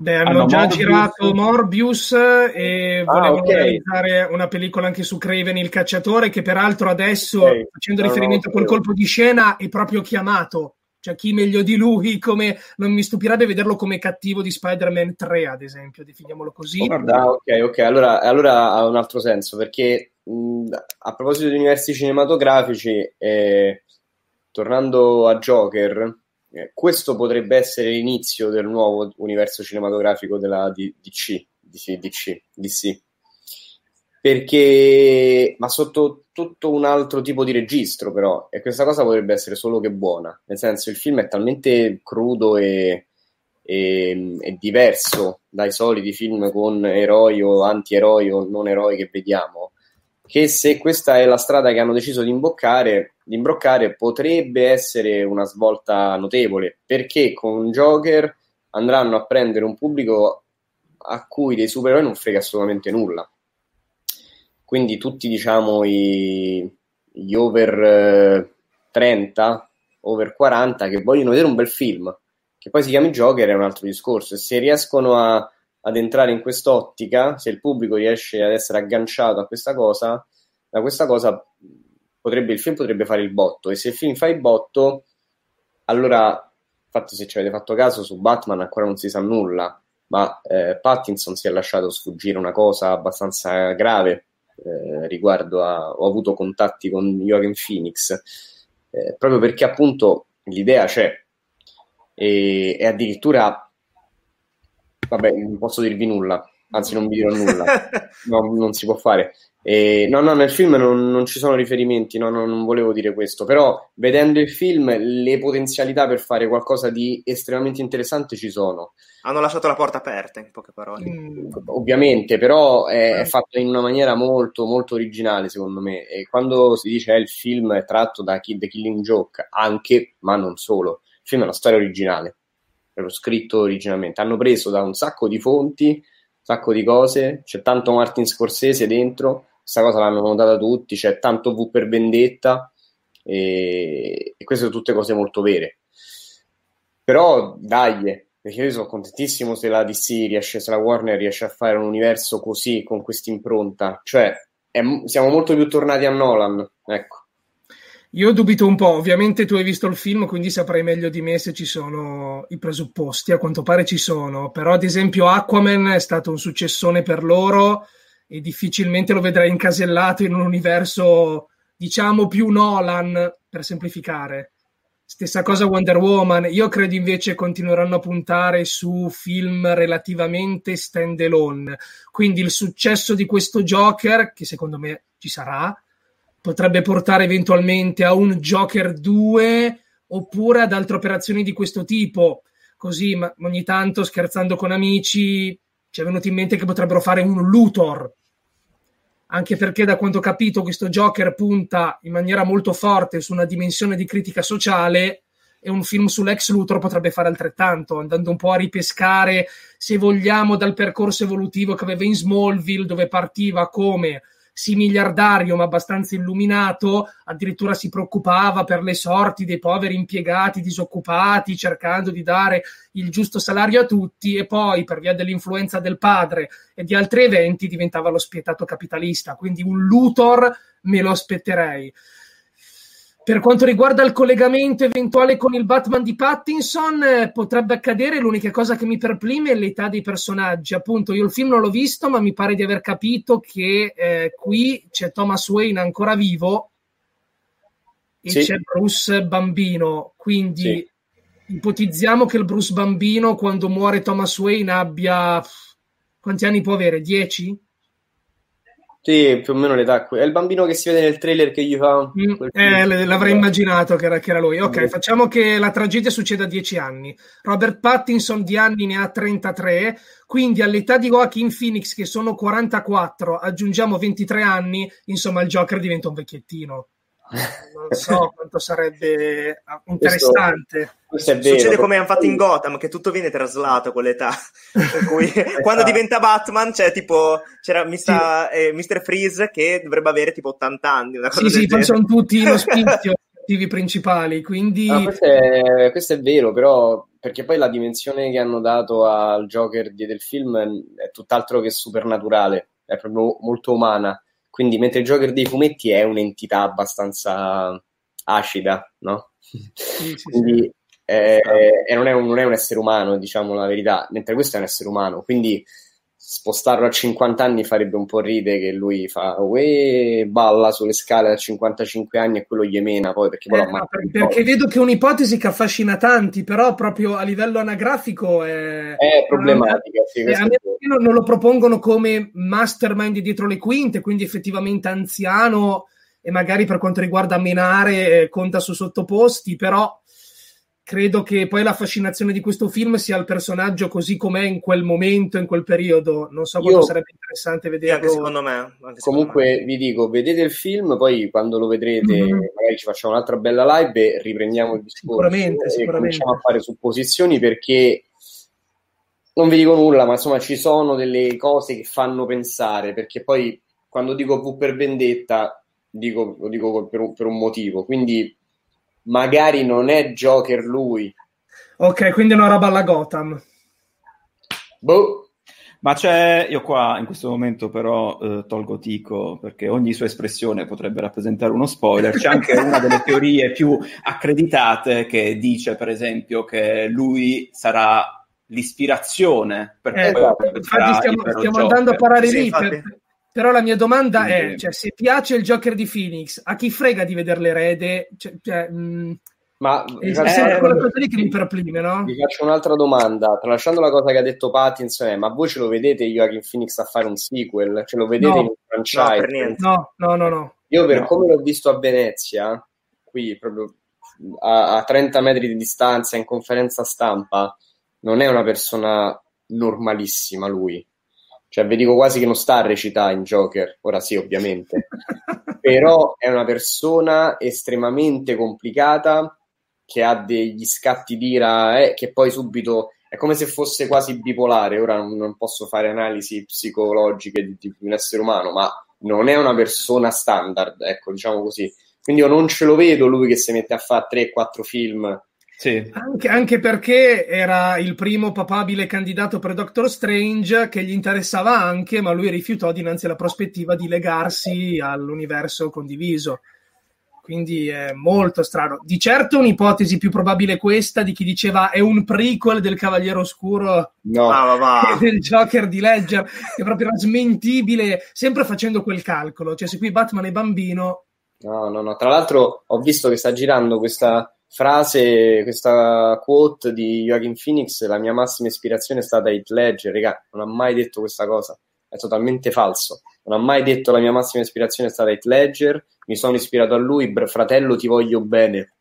Beh, hanno, hanno già Morbius. girato Morbius e ah, volevano okay. realizzare una pellicola anche su Craven il cacciatore, che peraltro adesso, okay. facendo riferimento a quel colpo di scena, è proprio chiamato. Cioè, chi meglio di lui, come non mi stupirebbe vederlo come cattivo di Spider-Man 3, ad esempio, definiamolo così. Oh, ah, ok, ok, allora, allora, ha un altro senso, perché mh, a proposito di universi cinematografici, eh, tornando a Joker, eh, questo potrebbe essere l'inizio del nuovo universo cinematografico della DC, DC, DC, DC. Perché, ma sotto tutto un altro tipo di registro, però, e questa cosa potrebbe essere solo che buona. Nel senso, il film è talmente crudo e, e, e diverso dai soliti film con eroi o anti-eroi o non eroi che vediamo, che se questa è la strada che hanno deciso di imboccare, di imbroccare, potrebbe essere una svolta notevole, perché con Joker andranno a prendere un pubblico a cui dei supereroi non frega assolutamente nulla. Quindi tutti, diciamo, i, gli over 30, eh, over 40 che vogliono vedere un bel film, che poi si chiami Joker è un altro discorso, e se riescono a ad entrare in quest'ottica, se il pubblico riesce ad essere agganciato a questa cosa, da questa cosa potrebbe, il film potrebbe fare il botto e se il film fa il botto, allora, infatti se ci avete fatto caso su Batman ancora non si sa nulla, ma eh, Pattinson si è lasciato sfuggire una cosa abbastanza grave eh, riguardo a, ho avuto contatti con Joaquin Phoenix, eh, proprio perché appunto l'idea c'è e, e addirittura Vabbè, non posso dirvi nulla, anzi non vi dirò nulla, no, non si può fare. E, no, no, nel film non, non ci sono riferimenti, no, no, non volevo dire questo, però vedendo il film le potenzialità per fare qualcosa di estremamente interessante ci sono. Hanno lasciato la porta aperta, in poche parole. Mm, ovviamente, però è, è, fatto in una maniera molto, molto originale, secondo me. E quando si dice che il film è tratto da The Killing Joke, anche, ma non solo, il film è una storia originale ero scritto originalmente. Hanno preso da un sacco di fonti, sacco di cose, c'è tanto Martin Scorsese dentro, questa cosa l'hanno notata tutti, c'è tanto V per vendetta e, e queste sono tutte cose molto vere. Però dai, perché io sono contentissimo se la DC riesce, se la Warner riesce a fare un universo così, con questa impronta, cioè è, siamo molto più tornati a Nolan, ecco. Io dubito un po', ovviamente tu hai visto il film, quindi saprai meglio di me se ci sono i presupposti, a quanto pare ci sono, però ad esempio Aquaman è stato un successone per loro e difficilmente lo vedrai incasellato in un universo, diciamo, più Nolan, per semplificare. Stessa cosa Wonder Woman, io credo invece continueranno a puntare su film relativamente stand alone, quindi il successo di questo Joker, che secondo me ci sarà, potrebbe portare eventualmente a un Joker 2 oppure ad altre operazioni di questo tipo. Così ma ogni tanto scherzando con amici ci è venuto in mente che potrebbero fare un Luthor. Anche perché, da quanto ho capito, questo Joker punta in maniera molto forte su una dimensione di critica sociale e un film sull'ex Luthor potrebbe fare altrettanto, andando un po' a ripescare, se vogliamo, dal percorso evolutivo che aveva in Smallville, dove partiva come sì miliardario ma abbastanza illuminato, addirittura si preoccupava per le sorti dei poveri impiegati disoccupati, cercando di dare il giusto salario a tutti e poi per via dell'influenza del padre e di altri eventi diventava lo spietato capitalista, quindi un Luthor me lo aspetterei Per quanto riguarda il collegamento eventuale con il Batman di Pattinson, eh, potrebbe accadere. L'unica cosa che mi perplime è l'età dei personaggi. Appunto, io il film non l'ho visto, ma mi pare di aver capito che eh, qui c'è Thomas Wayne ancora vivo e Sì. c'è Bruce bambino. Quindi Sì. ipotizziamo che il Bruce bambino, quando muore Thomas Wayne, abbia. Quanti anni può avere? 10? Sì, più o meno l'età. qui. È il bambino che si vede nel trailer che gli fa. Mm, eh, l'avrei immaginato che era, che era lui. Ok, Mm. facciamo che la tragedia succeda a 10 anni. Robert Pattinson di anni ne ha 33, quindi all'età di Joaquin Phoenix, che sono 44, aggiungiamo 23 anni, insomma il Joker diventa un vecchiettino. Non so quanto sarebbe ah, interessante. Questo è vero. Succede come hanno fatto in Gotham, che tutto viene traslato con l'età. Per cui quando diventa Batman c'è tipo c'era Mr. eh, Mr. Freeze che dovrebbe avere tipo 80 anni. Una cosa Sì, del sì, poi sono tutti in ospizio, principali, quindi... Ah, questo, è, questo è vero, però perché poi la dimensione che hanno dato al Joker di- del film è tutt'altro che supernaturale, è proprio molto umana. Quindi, mentre il Joker dei fumetti è un'entità abbastanza acida, no? Sì, sì, sì. Quindi eh, e non, è un, non è un essere umano, diciamo la verità, mentre questo è un essere umano. Quindi spostarlo a 50 anni farebbe un po' ridere che lui fa uè, balla sulle scale a 55 anni e quello gli mena poi perché Eh, no, perché vedo che è un'ipotesi che affascina tanti, però proprio a livello anagrafico è, È problematica, sì, Eh, non, non lo propongono come mastermind dietro le quinte, quindi effettivamente anziano e magari per quanto riguarda menare eh, conta su sottoposti, però credo che poi la fascinazione di questo film sia il personaggio così com'è in quel momento, in quel periodo. Non so quanto Io- sarebbe interessante Sì, vederlo. anche secondo me. anche secondo me. Comunque vi dico, vedete il film, poi quando lo vedrete Mhm. magari ci facciamo un'altra bella live e riprendiamo il discorso Sicuramente, e sicuramente. cominciamo a fare supposizioni perché non vi dico nulla, ma insomma ci sono delle cose che fanno pensare, perché poi quando dico V per vendetta dico, lo dico per un, per un motivo, quindi magari non è Joker lui. Ok, quindi è una roba alla Gotham. Boh, Ma c'è, io qua in questo momento però eh, tolgo Tico perché ogni sua espressione potrebbe rappresentare uno spoiler. C'è anche una delle teorie più accreditate che dice, per esempio, che lui sarà l'ispirazione per Eh, quello che infatti stiamo, stiamo andando a parare Sì, lì. infatti. Per- però la mia domanda è: cioè, se piace il Joker di Phoenix, a chi frega di vedere l'erede? Cioè, cioè, mh, ma è sempre Eh, quella cosa lì che mi perplime, no? vi faccio un'altra domanda, tralasciando la cosa che ha detto Pattinson, eh, ma voi ce lo vedete Joaquin Phoenix a fare un sequel? Ce lo vedete No. in un franchise? No, no, no, no. Io per No. come l'ho visto a Venezia, qui proprio a, a 30 metri di distanza in conferenza stampa, non è una persona normalissima lui. Cioè, vi dico quasi che non sta a recitare in Joker, ora sì, ovviamente. Però è una persona estremamente complicata che ha degli scatti d'ira eh, che poi subito è come se fosse quasi bipolare. Ora non, posso fare analisi psicologiche di, di un essere umano, ma non è una persona standard, ecco, diciamo così. Quindi io non ce lo vedo lui che si mette a fare 3-4 film. Sì. Anche, anche perché era il primo papabile candidato per Doctor Strange che gli interessava anche, ma lui rifiutò dinanzi alla prospettiva di legarsi all'universo condiviso. Quindi è molto strano. Di certo un'ipotesi più probabile questa di chi diceva è un prequel del Cavaliere Oscuro No, Ah, va, va. del Joker di Ledger, che proprio era smentibile, sempre facendo quel calcolo. Cioè, se qui Batman è bambino, no, no, no. Tra l'altro ho visto che sta girando questa frase, questa quote di Joaquin Phoenix, la mia massima ispirazione è stata Heath Ledger, raga, non ha mai detto questa cosa, è totalmente falso. Non ha mai detto la mia massima ispirazione è stata Heath Ledger, mi sono ispirato a lui, fratello ti voglio bene.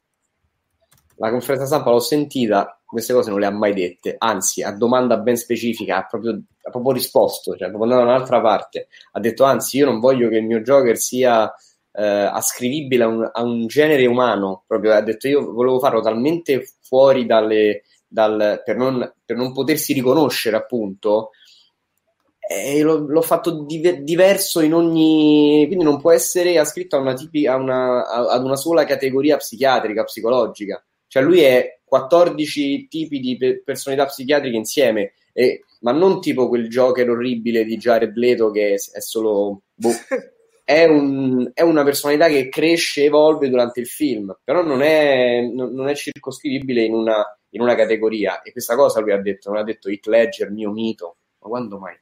La conferenza stampa l'ho sentita, queste cose non le ha mai dette, anzi, a domanda ben specifica ha proprio, ha proprio risposto, cioè proprio andato da un'altra parte. Ha detto, anzi, io non voglio che il mio Joker sia eh, ascrivibile a un, a un genere umano, proprio ha detto, io volevo farlo talmente fuori dalle, dal, per, non, per non potersi riconoscere, appunto, e l'ho, l'ho fatto diver- diverso in ogni quindi non può essere ascritto a una tipi- a una, a- ad una sola categoria psichiatrica, psicologica. Cioè lui è 14 tipi di pe- personalità psichiatriche insieme, e- ma non tipo quel Joker orribile di Jared Leto che è, è solo boh, è, un, è, una personalità che cresce, evolve durante il film, però non è, non è circoscrivibile in una, in una, categoria. E questa cosa lui ha detto, non ha detto Heath Ledger, mio mito, ma quando mai?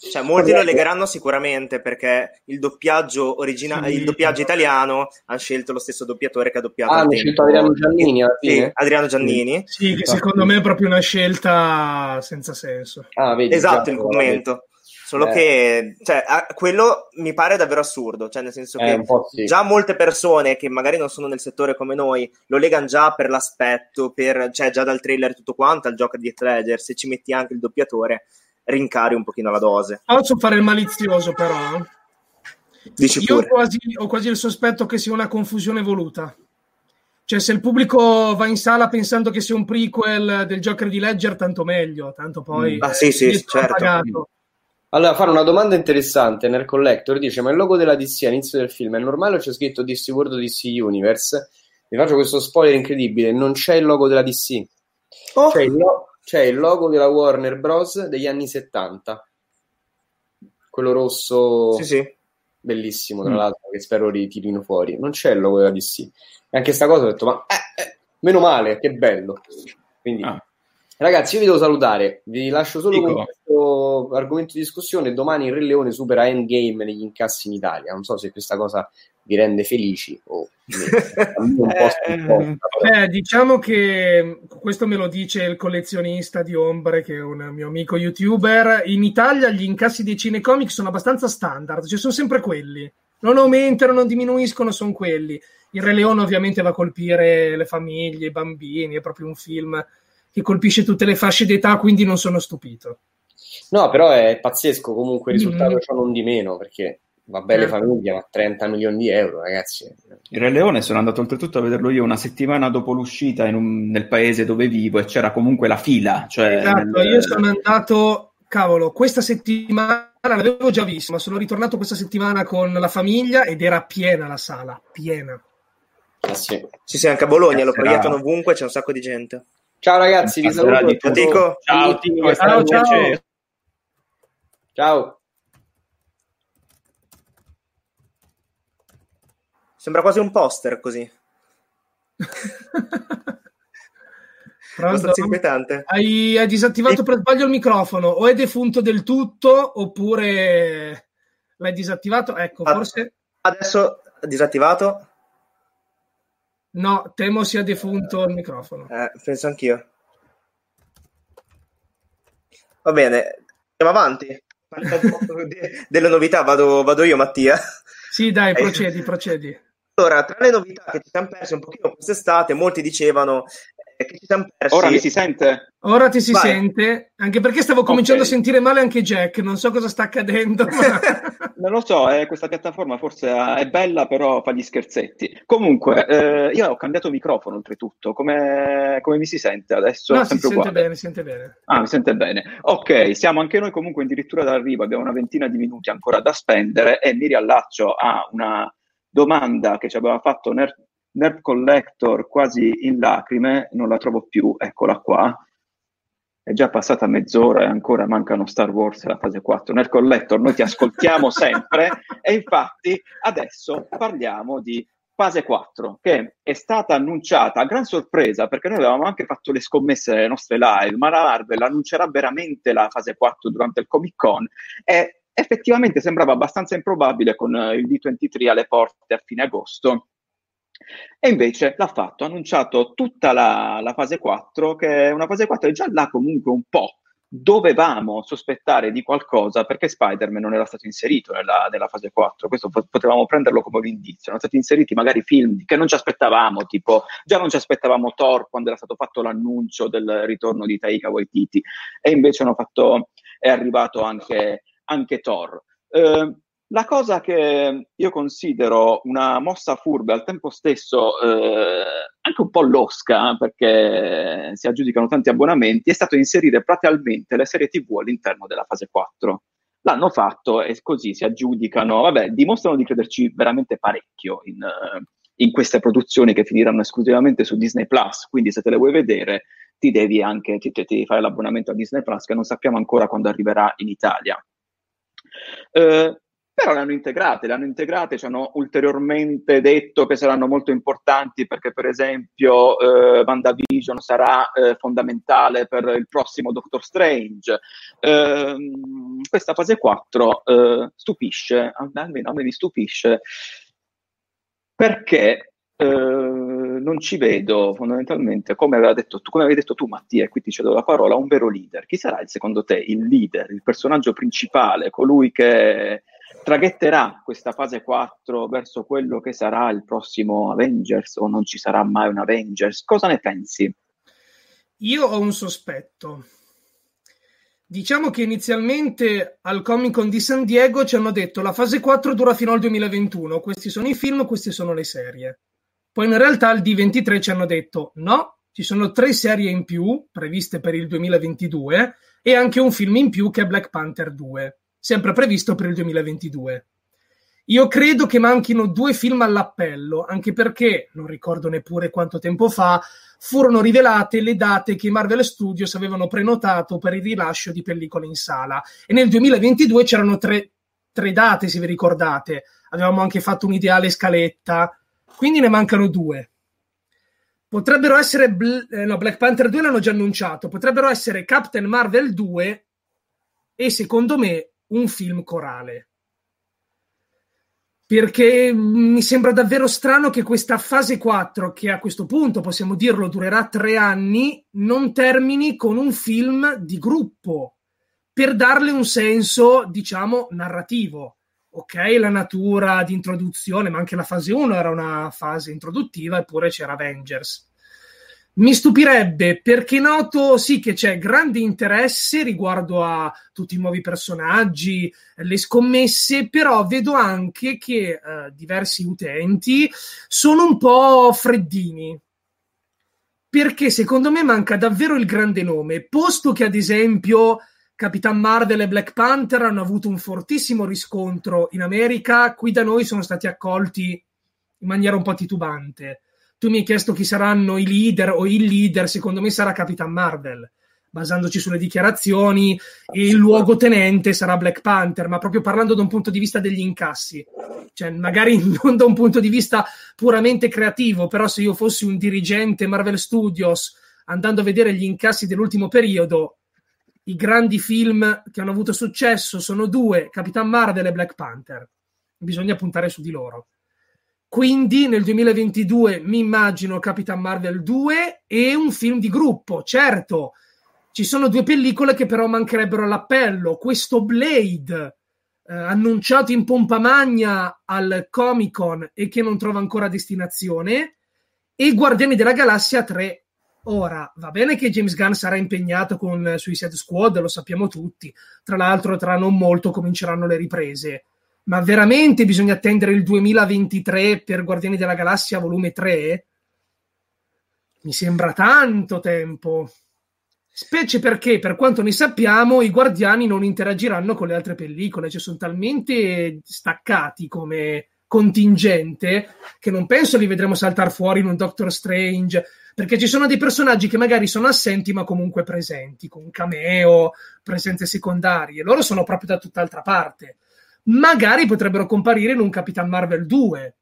Cioè, molti lo legheranno sicuramente perché il doppiaggio, origina- sì. il doppiaggio italiano ha scelto lo stesso doppiatore che ha doppiato. Ah, hanno scelto Adriano Giannini? Sì, Adriano Giannini. Sì, che secondo me è proprio una scelta senza senso. Ah, vedi, esatto, già, il commento. Solo eh. che cioè, quello mi pare davvero assurdo, cioè nel senso eh, che sì. già molte persone che magari non sono nel settore come noi lo legano già per l'aspetto, per, cioè già dal trailer e tutto quanto al gioco di Heath Ledger, se ci metti anche il doppiatore rincari un pochino la dose. Posso fare il malizioso però? Dici Io ho quasi, ho quasi il sospetto che sia una confusione voluta. Cioè, se il pubblico va in sala pensando che sia un prequel del Joker di Ledger, tanto meglio, tanto poi... Ah, sì, sì, certo. Pagato. Allora, fare una domanda interessante nel collector dice: Ma il logo della DC all'inizio del film è normale o c'è scritto DC World o DC Universe? Vi faccio questo spoiler incredibile: non c'è il logo della DC. Oh. C'è il, lo- c'è il logo della Warner Bros. degli anni 70, quello rosso, sì, sì. bellissimo, tra mm. l'altro, che spero ritirino fuori. Non c'è il logo della DC. E anche sta cosa ho detto, ma eh, eh, meno male, che bello. Quindi, ah. Ragazzi, io vi devo salutare. Vi lascio solo Dico. con questo argomento di discussione. Domani il Re Leone supera Endgame negli incassi in Italia. Non so se questa cosa vi rende felici o eh, diciamo che questo me lo dice il collezionista di ombre che è un mio amico youtuber in Italia gli incassi dei cinecomic sono abbastanza standard cioè sono sempre quelli non aumentano, non diminuiscono, sono quelli il Re Leone ovviamente va a colpire le famiglie, i bambini è proprio un film che colpisce tutte le fasce d'età quindi non sono stupito no però è pazzesco comunque il risultato mm. ciò non di meno perché va bene eh. famiglia, ma 30 milioni di euro, ragazzi. Il Re Leone sono andato oltretutto a vederlo io una settimana dopo l'uscita un, nel paese dove vivo e c'era comunque la fila. Cioè esatto, nel... io sono andato, cavolo, questa settimana l'avevo già visto, ma sono ritornato questa settimana con la famiglia ed era piena la sala, piena. Ah, sì. sì, sì, anche a Bologna lo proiettano ovunque, c'è un sacco di gente. Ciao ragazzi, vi saluto. Ciao, ciao, ciao, ciao. ciao. Sembra quasi un poster così. Abbastanza inquietante. Hai, hai disattivato e... per sbaglio il microfono, o è defunto del tutto, oppure l'hai disattivato. Ecco, ah, forse. Adesso disattivato? No, temo sia defunto il microfono. Eh, penso anch'io. Va bene, andiamo avanti. delle novità, vado, vado io, Mattia. Sì, dai, procedi, procedi. Allora, tra le novità che ci siamo persi un pochino quest'estate, molti dicevano eh, che ci siamo persi. Ora mi si sente? Ora ti si Vai. sente, anche perché stavo cominciando okay. a sentire male anche Jack, non so cosa sta accadendo. Ma... non lo so, eh, questa piattaforma forse è bella, però fa gli scherzetti. Comunque, eh, io ho cambiato microfono oltretutto, come, come mi si sente adesso? No, si sente bene, si sente bene. Ah, mi sente bene. Ok, siamo anche noi comunque addirittura d'arrivo, abbiamo una ventina di minuti ancora da spendere e mi riallaccio a una domanda che ci aveva fatto Nerf, Nerf Collector quasi in lacrime, non la trovo più, eccola qua. È già passata mezz'ora e ancora mancano Star Wars e la fase 4. Nerf Collector, noi ti ascoltiamo sempre e infatti adesso parliamo di fase 4 che è stata annunciata a gran sorpresa perché noi avevamo anche fatto le scommesse nelle nostre live, ma la Marvel annuncerà veramente la fase 4 durante il Comic Con e effettivamente sembrava abbastanza improbabile con il D23 alle porte a fine agosto. E invece l'ha fatto, ha annunciato tutta la, la fase 4, che è una fase 4 e già là comunque un po' dovevamo sospettare di qualcosa perché Spider-Man non era stato inserito nella, nella fase 4. Questo potevamo prenderlo come un indizio. Erano stati inseriti magari film che non ci aspettavamo, tipo già non ci aspettavamo Thor quando era stato fatto l'annuncio del ritorno di Taika Waititi e invece fatto, è arrivato anche anche Thor. Eh, la cosa che io considero una mossa furba al tempo stesso eh, anche un po' losca perché si aggiudicano tanti abbonamenti è stato inserire praticamente le serie tv all'interno della fase 4 l'hanno fatto e così si aggiudicano vabbè dimostrano di crederci veramente parecchio in, in queste produzioni che finiranno esclusivamente su Disney Plus. Quindi se te le vuoi vedere ti devi anche ti, ti devi fare l'abbonamento a Disney Plus che non sappiamo ancora quando arriverà in Italia. Eh, però le hanno integrate, le hanno integrate, ci hanno ulteriormente detto che saranno molto importanti perché per esempio eh, WandaVision sarà eh, fondamentale per il prossimo Doctor Strange. Eh, questa fase 4 eh, stupisce, almeno mi stupisce, perché eh, non ci vedo fondamentalmente, come, aveva detto come avevi detto tu Mattia, e qui ti cedo la parola, un vero leader. Chi sarà secondo te il leader, il personaggio principale, colui che traghetterà questa fase 4 verso quello che sarà il prossimo Avengers o non ci sarà mai un Avengers? Cosa ne pensi? Io ho un sospetto. Diciamo che inizialmente al Comic Con di San Diego ci hanno detto la fase 4 dura fino al 2021, questi sono i film, queste sono le serie. Poi in realtà al D23 ci hanno detto no, ci sono tre serie in più previste per il 2022 e anche un film in più che è Black Panther 2 sempre previsto per il 2022. Io credo che manchino due film all'appello, anche perché, non ricordo neppure quanto tempo fa, furono rivelate le date che Marvel Studios avevano prenotato per il rilascio di pellicole in sala. E nel 2022 c'erano tre, tre date, se vi ricordate. Avevamo anche fatto un'ideale scaletta, quindi ne mancano due. Potrebbero essere, eh, no, Black Panther 2 l'hanno già annunciato, potrebbero essere Captain Marvel 2 e secondo me un film corale. Perché mi sembra davvero strano che questa fase 4, che a questo punto possiamo dirlo durerà tre anni, non termini con un film di gruppo per darle un senso, diciamo, narrativo. Ok, la natura di introduzione, ma anche la fase 1 era una fase introduttiva, eppure c'era Avengers mi stupirebbe perché noto sì che c'è grande interesse riguardo a tutti i nuovi personaggi, le scommesse, però vedo anche che eh, diversi utenti sono un po' freddini. Perché secondo me manca davvero il grande nome, posto che ad esempio Capitan Marvel e Black Panther hanno avuto un fortissimo riscontro in America, qui da noi sono stati accolti in maniera un po' titubante tu mi hai chiesto chi saranno i leader o il leader, secondo me sarà Capitan Marvel, basandoci sulle dichiarazioni, e il luogotenente sarà Black Panther, ma proprio parlando da un punto di vista degli incassi. Cioè, magari non da un punto di vista puramente creativo, però se io fossi un dirigente Marvel Studios, andando a vedere gli incassi dell'ultimo periodo, i grandi film che hanno avuto successo sono due, Capitan Marvel e Black Panther. Bisogna puntare su di loro. Quindi nel 2022 mi immagino Capitan Marvel 2 e un film di gruppo. Certo, ci sono due pellicole che però mancherebbero all'appello. Questo Blade, eh, annunciato in pompa magna al Comic Con e che non trova ancora destinazione, e Guardiani della Galassia 3. Ora, va bene che James Gunn sarà impegnato con Suicide Squad, lo sappiamo tutti. Tra l'altro, tra non molto cominceranno le riprese ma veramente bisogna attendere il 2023 per Guardiani della Galassia volume 3? Mi sembra tanto tempo. Specie perché, per quanto ne sappiamo, i guardiani non interagiranno con le altre pellicole, cioè sono talmente staccati come contingente che non penso li vedremo saltare fuori in un Doctor Strange, perché ci sono dei personaggi che magari sono assenti ma comunque presenti, con cameo, presenze secondarie, loro sono proprio da tutt'altra parte magari potrebbero comparire in un Capitan Marvel 2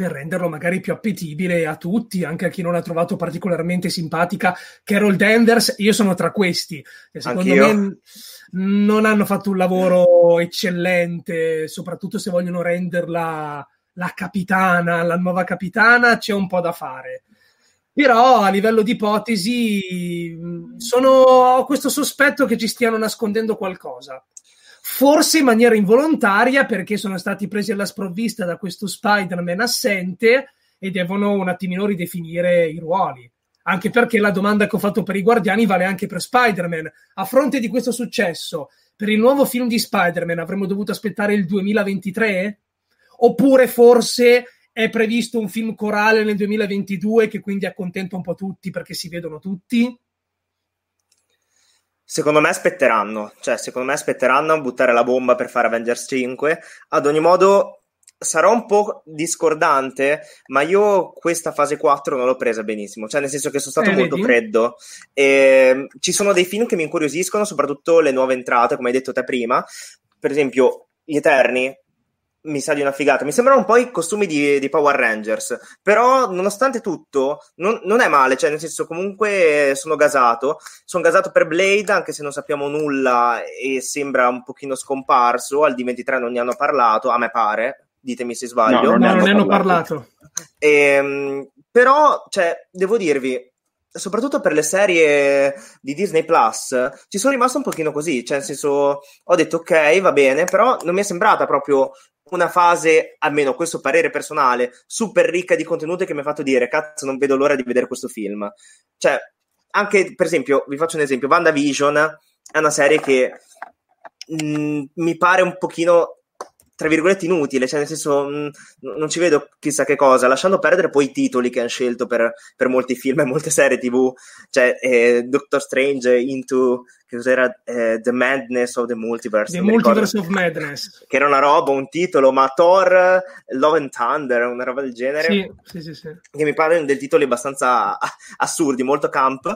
per renderlo magari più appetibile a tutti, anche a chi non ha trovato particolarmente simpatica Carol Danvers. Io sono tra questi, che secondo Anch'io. me non hanno fatto un lavoro eccellente, soprattutto se vogliono renderla la capitana, la nuova capitana, c'è un po' da fare. Però a livello di ipotesi sono, ho questo sospetto che ci stiano nascondendo qualcosa forse in maniera involontaria perché sono stati presi alla sprovvista da questo Spider-Man assente e devono un attimino ridefinire i ruoli. Anche perché la domanda che ho fatto per i Guardiani vale anche per Spider-Man. A fronte di questo successo, per il nuovo film di Spider-Man avremmo dovuto aspettare il 2023? Oppure forse è previsto un film corale nel 2022 che quindi accontenta un po' tutti perché si vedono tutti? Secondo me aspetteranno, cioè secondo me aspetteranno a buttare la bomba per fare Avengers 5. Ad ogni modo sarò un po' discordante, ma io questa fase 4 non l'ho presa benissimo, cioè nel senso che sono stato eh, molto vedi? freddo. E, ci sono dei film che mi incuriosiscono, soprattutto le nuove entrate, come hai detto te prima, per esempio, gli Eterni mi sa di una figata. Mi sembrano un po' i costumi di, di Power Rangers, però nonostante tutto non, non, è male, cioè nel senso comunque sono gasato. Sono gasato per Blade, anche se non sappiamo nulla e sembra un pochino scomparso. Al D23 non ne hanno parlato, a me pare. Ditemi se sbaglio. No, non, no, non ne hanno parlato. parlato. E, ehm, però, cioè, devo dirvi, soprattutto per le serie di Disney Plus, ci sono rimasto un pochino così, cioè nel senso, ho detto ok, va bene, però non mi è sembrata proprio una fase, almeno questo parere personale, super ricca di contenuti che mi ha fatto dire, cazzo, non vedo l'ora di vedere questo film. Cioè, anche, per esempio, vi faccio un esempio, WandaVision è una serie che mh, mi pare un pochino tra virgolette inutile, cioè nel senso mh, mm, non ci vedo chissà che cosa, lasciando perdere poi i titoli che hanno scelto per, per molti film e molte serie tv, cioè eh, Doctor Strange Into che cos'era eh, The Madness of the Multiverse, The Multiverse of Madness, che era una roba, un titolo, ma Thor Love and Thunder, una roba del genere, sì, sì, sì, sì. che mi pare del titoli abbastanza assurdi, molto camp.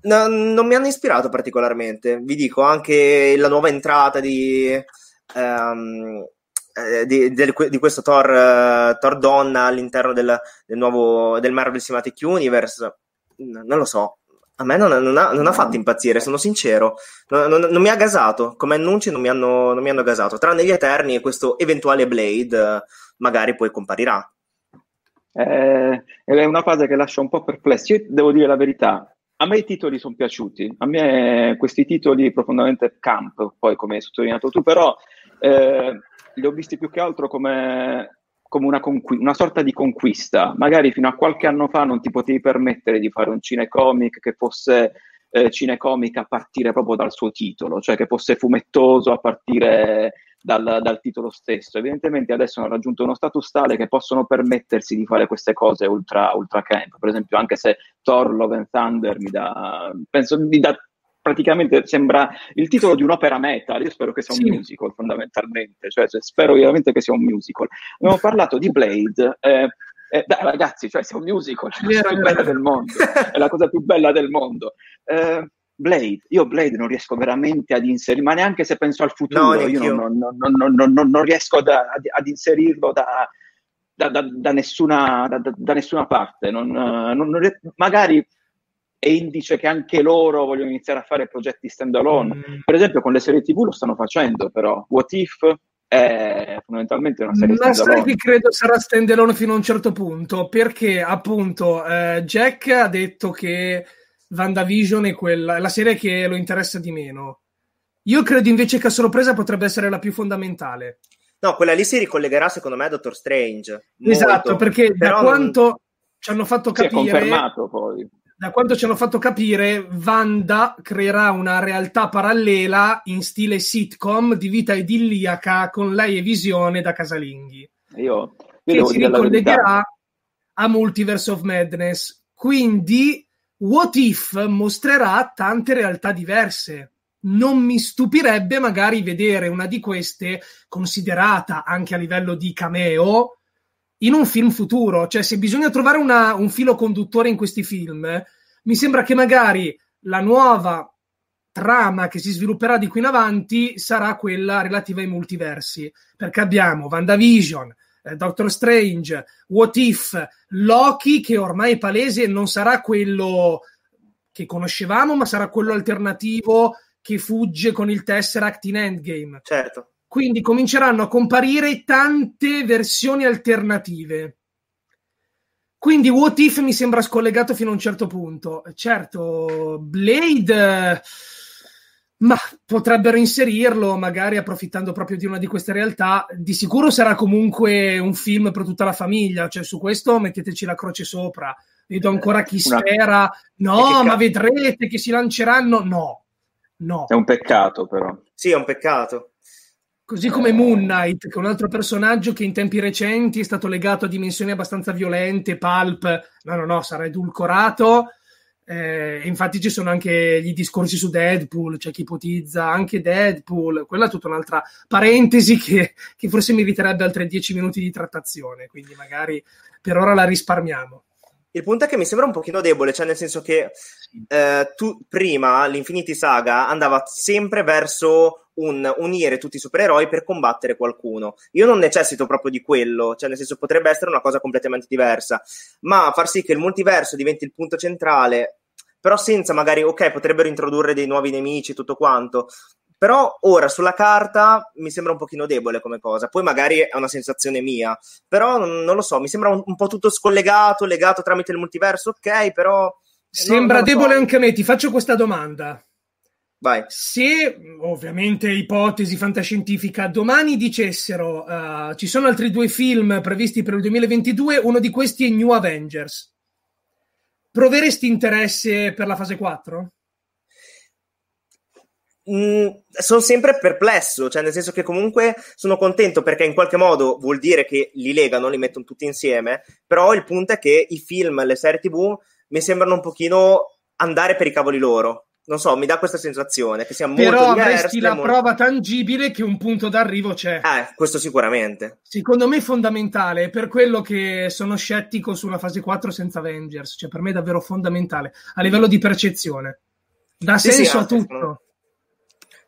No, non mi hanno ispirato particolarmente, vi dico anche la nuova entrata di um, di, del, di, questo Thor, uh, Thor donna all'interno del, del, nuovo del Marvel Cinematic Universe. Non lo so, a me non, non, ha, non ha, fatto impazzire, sono sincero. Non, non mi ha gasato, come annunci non mi, hanno, non mi hanno gasato, tranne gli Eterni e questo eventuale Blade magari poi comparirà. Eh, è una fase che lascia un po' perplesso. Io devo dire la verità, a me i titoli sono piaciuti, a me questi titoli profondamente camp, poi come hai sottolineato tu, però eh, li ho visti più che altro come, come una, conqu- una, sorta di conquista. Magari fino a qualche anno fa non ti potevi permettere di fare un cinecomic che fosse eh, cinecomic a partire proprio dal suo titolo, cioè che fosse fumettoso a partire dal, dal, titolo stesso. Evidentemente adesso hanno raggiunto uno status tale che possono permettersi di fare queste cose ultra, ultra camp. Per esempio, anche se Thor Love and Thunder mi dà, penso, mi dà praticamente sembra il titolo di un'opera metal. Io spero che sia un sì. musical, fondamentalmente. Cioè, cioè, spero veramente che sia un musical. Abbiamo parlato di Blade. Eh, eh, dai, ragazzi, cioè, sia un musical, è la cosa più bella del mondo. È la cosa più bella del mondo. Eh, Blade, io Blade non riesco veramente ad inserire, ma neanche se penso al futuro, no, io non, non, non, non, riesco da, ad, ad, inserirlo da, da, da, da nessuna, nessuna, parte. magari è indice che anche loro vogliono iniziare a fare progetti stand alone. Mm. Per esempio, con le serie TV lo stanno facendo, però. What If è fondamentalmente una serie Ma sai che credo sarà stand alone fino a un certo punto, perché appunto eh, Jack ha detto che WandaVision è quella, è la serie che lo interessa di meno. Io credo invece che a sorpresa potrebbe essere la più fondamentale. No, quella lì si ricollegherà secondo me a Doctor Strange. Esatto, perché Però da quanto non... ci hanno fatto capire... Si è confermato poi. Da quanto ci hanno fatto capire, Wanda creerà una realtà parallela in stile sitcom di vita idilliaca con lei e Visione da casalinghi. Io, io che si ricollegherà a Multiverse of Madness. Quindi What If mostrerà tante realtà diverse. Non mi stupirebbe magari vedere una di queste considerata anche a livello di cameo in un film futuro. Cioè, se bisogna trovare una, un filo conduttore in questi film, mi sembra che magari la nuova trama che si svilupperà di qui in avanti sarà quella relativa ai multiversi. Perché abbiamo WandaVision, eh, Doctor Strange, What If, Loki, che ormai è palese non sarà quello che conoscevamo, ma sarà quello alternativo che fugge con il Tesseract in Endgame. Certo. Quindi cominceranno a comparire tante versioni alternative. Quindi What If mi sembra scollegato fino a un certo punto. Certo, Blade ma potrebbero inserirlo, magari approfittando proprio di una di queste realtà. Di sicuro sarà comunque un film per tutta la famiglia, cioè su questo metteteci la croce sopra. Vedo ancora chi una... spera, no, ma vedrete che si lanceranno. No, no. È un peccato, però. Sì, è un peccato. Così come Moon Knight, che è un altro personaggio che in tempi recenti è stato legato a dimensioni abbastanza violente, pulp. No, no, no, sarà edulcorato eh, infatti ci sono anche gli discorsi su Deadpool, c'è cioè chi ipotizza anche Deadpool, quella è tutta un'altra parentesi che, che forse meriterebbe altri dieci minuti di trattazione, quindi magari per ora la risparmiamo. Il punto è che mi sembra un pochino debole, cioè nel senso che eh, tu prima l'Infinity Saga andava sempre verso un unire tutti i supereroi per combattere qualcuno. Io non necessito proprio di quello, cioè nel senso potrebbe essere una cosa completamente diversa, ma far sì che il multiverso diventi il punto centrale, però senza magari, ok, potrebbero introdurre dei nuovi nemici, tutto quanto, però ora sulla carta mi sembra un pochino debole come cosa. Poi magari è una sensazione mia, però non, non lo so, mi sembra un, un, po' tutto scollegato, legato tramite il multiverso, ok, però... Sembra non, non debole so. anche a me. Ti faccio questa domanda. Vai. Se, ovviamente, ipotesi fantascientifica, domani dicessero uh, ci sono altri due film previsti per il 2022, uno di questi è New Avengers, proveresti interesse per la fase 4? Mm, sono sempre perplesso, cioè nel senso che comunque sono contento perché in qualche modo vuol dire che li legano, li mettono tutti insieme, però il punto è che i film, le serie tv mi sembrano un pochino andare per i cavoli loro. Non so, mi dà questa sensazione che sia molto Però diverse, avresti la molto... prova tangibile che un punto d'arrivo c'è. Eh, questo sicuramente. Secondo me è fondamentale, è per quello che sono scettico sulla fase 4 senza Avengers, cioè per me è davvero fondamentale a livello di percezione. Dà Sì, senso sì, a tutto. secondo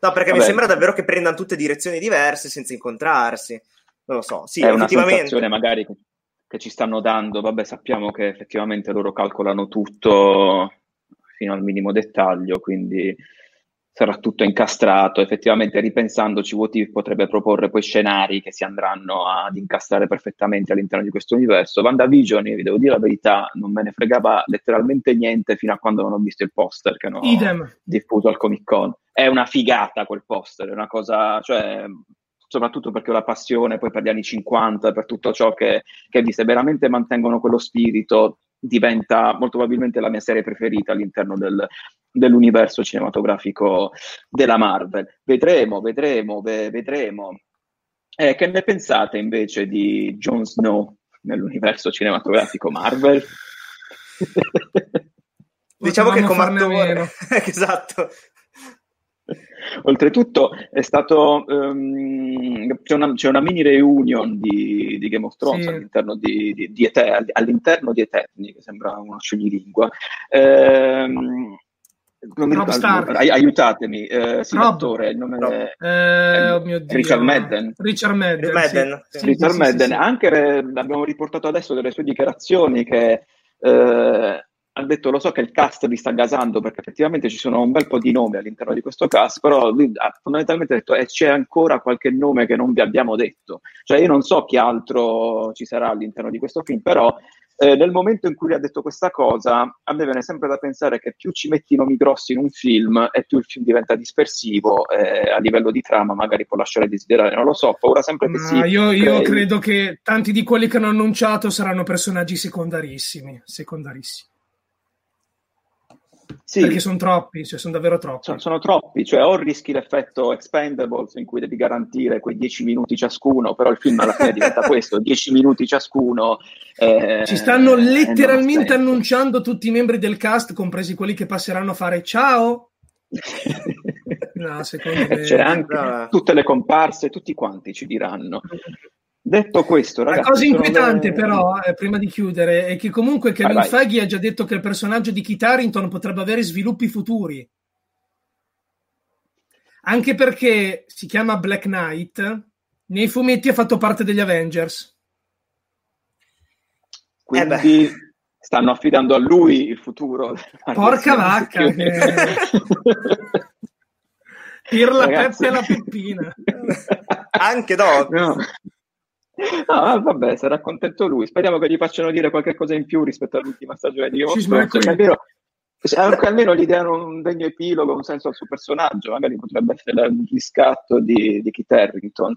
No, perché mi Vabbè. sembra davvero che prendano tutte direzioni diverse senza incontrarsi. Non lo so, sì, è una effettivamente. sensazione magari che, che ci stanno dando. Vabbè, sappiamo che effettivamente loro calcolano tutto fino al minimo dettaglio, quindi sarà tutto incastrato. Effettivamente, ripensandoci, What potrebbe proporre poi scenari che si andranno ad incastrare perfettamente all'interno di questo universo. WandaVision, io vi devo dire la verità, non me ne fregava letteralmente niente fino a quando non ho visto il poster che hanno Idem. diffuso al Comic Con. È una figata quel poster, è una cosa, cioè, soprattutto perché ho la passione poi per gli anni 50, per tutto ciò che, che se veramente mantengono quello spirito, diventa molto probabilmente la mia serie preferita all'interno del, dell'universo cinematografico della Marvel. Vedremo, vedremo, ve- vedremo. Eh, che ne pensate invece di Jon Snow nell'universo cinematografico Marvel? Diciamo che come attore... esatto. Oltretutto è stato ehm, c'è, una, c'è una mini reunion di, di Game of Thrones Sì. all'interno di, di- di Ete- all'interno di Eterni, che sembra una scioglilingua. Ehm, non mi Rob ricordo- Stark. ai- aiutatemi, eh, sì, Rob. l'attore, il nome Rob. è- Eh, oh mio Dio. Richard Madden. Richard Madden. Madden, sì. sì. Richard sì, Madden, sì, sì. anche eh, abbiamo riportato adesso delle sue dichiarazioni che eh, ha detto lo so che il cast vi sta gasando perché effettivamente ci sono un bel po' di nomi all'interno di questo cast, però lui ha fondamentalmente detto e c'è ancora qualche nome che non vi abbiamo detto. Cioè io non so chi altro ci sarà all'interno di questo film, però eh, nel momento in cui lui ha detto questa cosa, a me viene sempre da pensare che più ci metti nomi grossi in un film e più il film diventa dispersivo e a livello di trama magari può lasciare desiderare, non lo so, paura sempre che Ma si io, io credo che tanti di quelli che hanno annunciato saranno personaggi secondarissimi. Secondarissimi. Sì, Perché sono troppi, cioè sono davvero troppi. sono, sono troppi, cioè o rischi l'effetto Expendables in cui devi garantire quei 10 minuti ciascuno, però il film alla fine diventa questo, 10 minuti ciascuno. eh, Ci stanno e ha letteralmente annunciando tutti i membri del cast, compresi quelli che passeranno a fare ciao. No, secondo me- C'è anche tutte le comparse, tutti quanti ci diranno. Detto questo, La ragazzi, cosa sono inquietante, le- però, eh, prima di chiudere, è che comunque Kevin Vai, vai. Feige ha già detto che il personaggio di Kit Harington potrebbe avere sviluppi futuri. Anche perché si chiama Black Knight, nei fumetti ha fatto parte degli Avengers. Quindi stanno affidando a lui il futuro. Porca vacca! che- Pirla Ragazzi. Peppe e la Peppina. Anche Doc. No. No, vabbè, sarà contento lui. Speriamo che gli facciano dire qualche cosa in più rispetto all'ultima stagione di Game of almeno, gli diano un degno epilogo, un senso al suo personaggio. Magari potrebbe essere il riscatto di, di Kit Harington.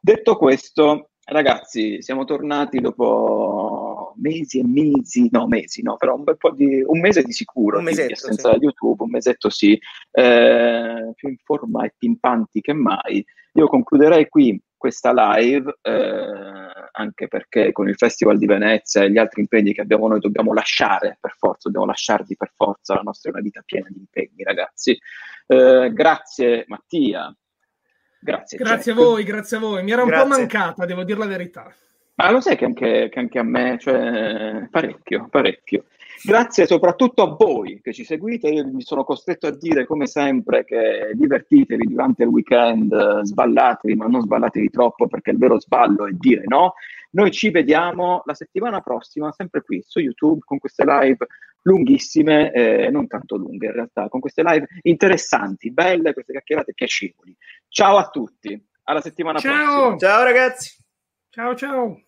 Detto questo, ragazzi, siamo tornati dopo mesi e mesi, no, mesi, no, però un bel po' di un mese di sicuro Un di- di mesetto, assenza sì. YouTube, un mesetto sì, eh, più in forma e pimpanti che mai. Io concluderei qui questa live, eh, anche perché con il Festival di Venezia e gli altri impegni che abbiamo noi dobbiamo lasciare per forza, dobbiamo lasciarvi per forza, la nostra è una vita piena di impegni, ragazzi. Eh, grazie Mattia. Grazie. Grazie a Jack. voi, grazie a voi. Mi era un po' Grazie. mancata, devo dire la verità. Ma lo sai che anche, che anche a me, cioè, parecchio, parecchio. Grazie soprattutto a voi che ci seguite. Io mi sono costretto a dire, come sempre, che divertitevi durante il weekend, sballatevi, ma non sballatevi troppo perché il vero sballo è dire no. Noi ci vediamo la settimana prossima, sempre qui su YouTube, con queste live lunghissime, eh, non tanto lunghe in realtà, con queste live interessanti, belle, queste chiacchierate piacevoli. Ciao a tutti, alla settimana Ciao. prossima. Ciao ragazzi. Ciao ciao.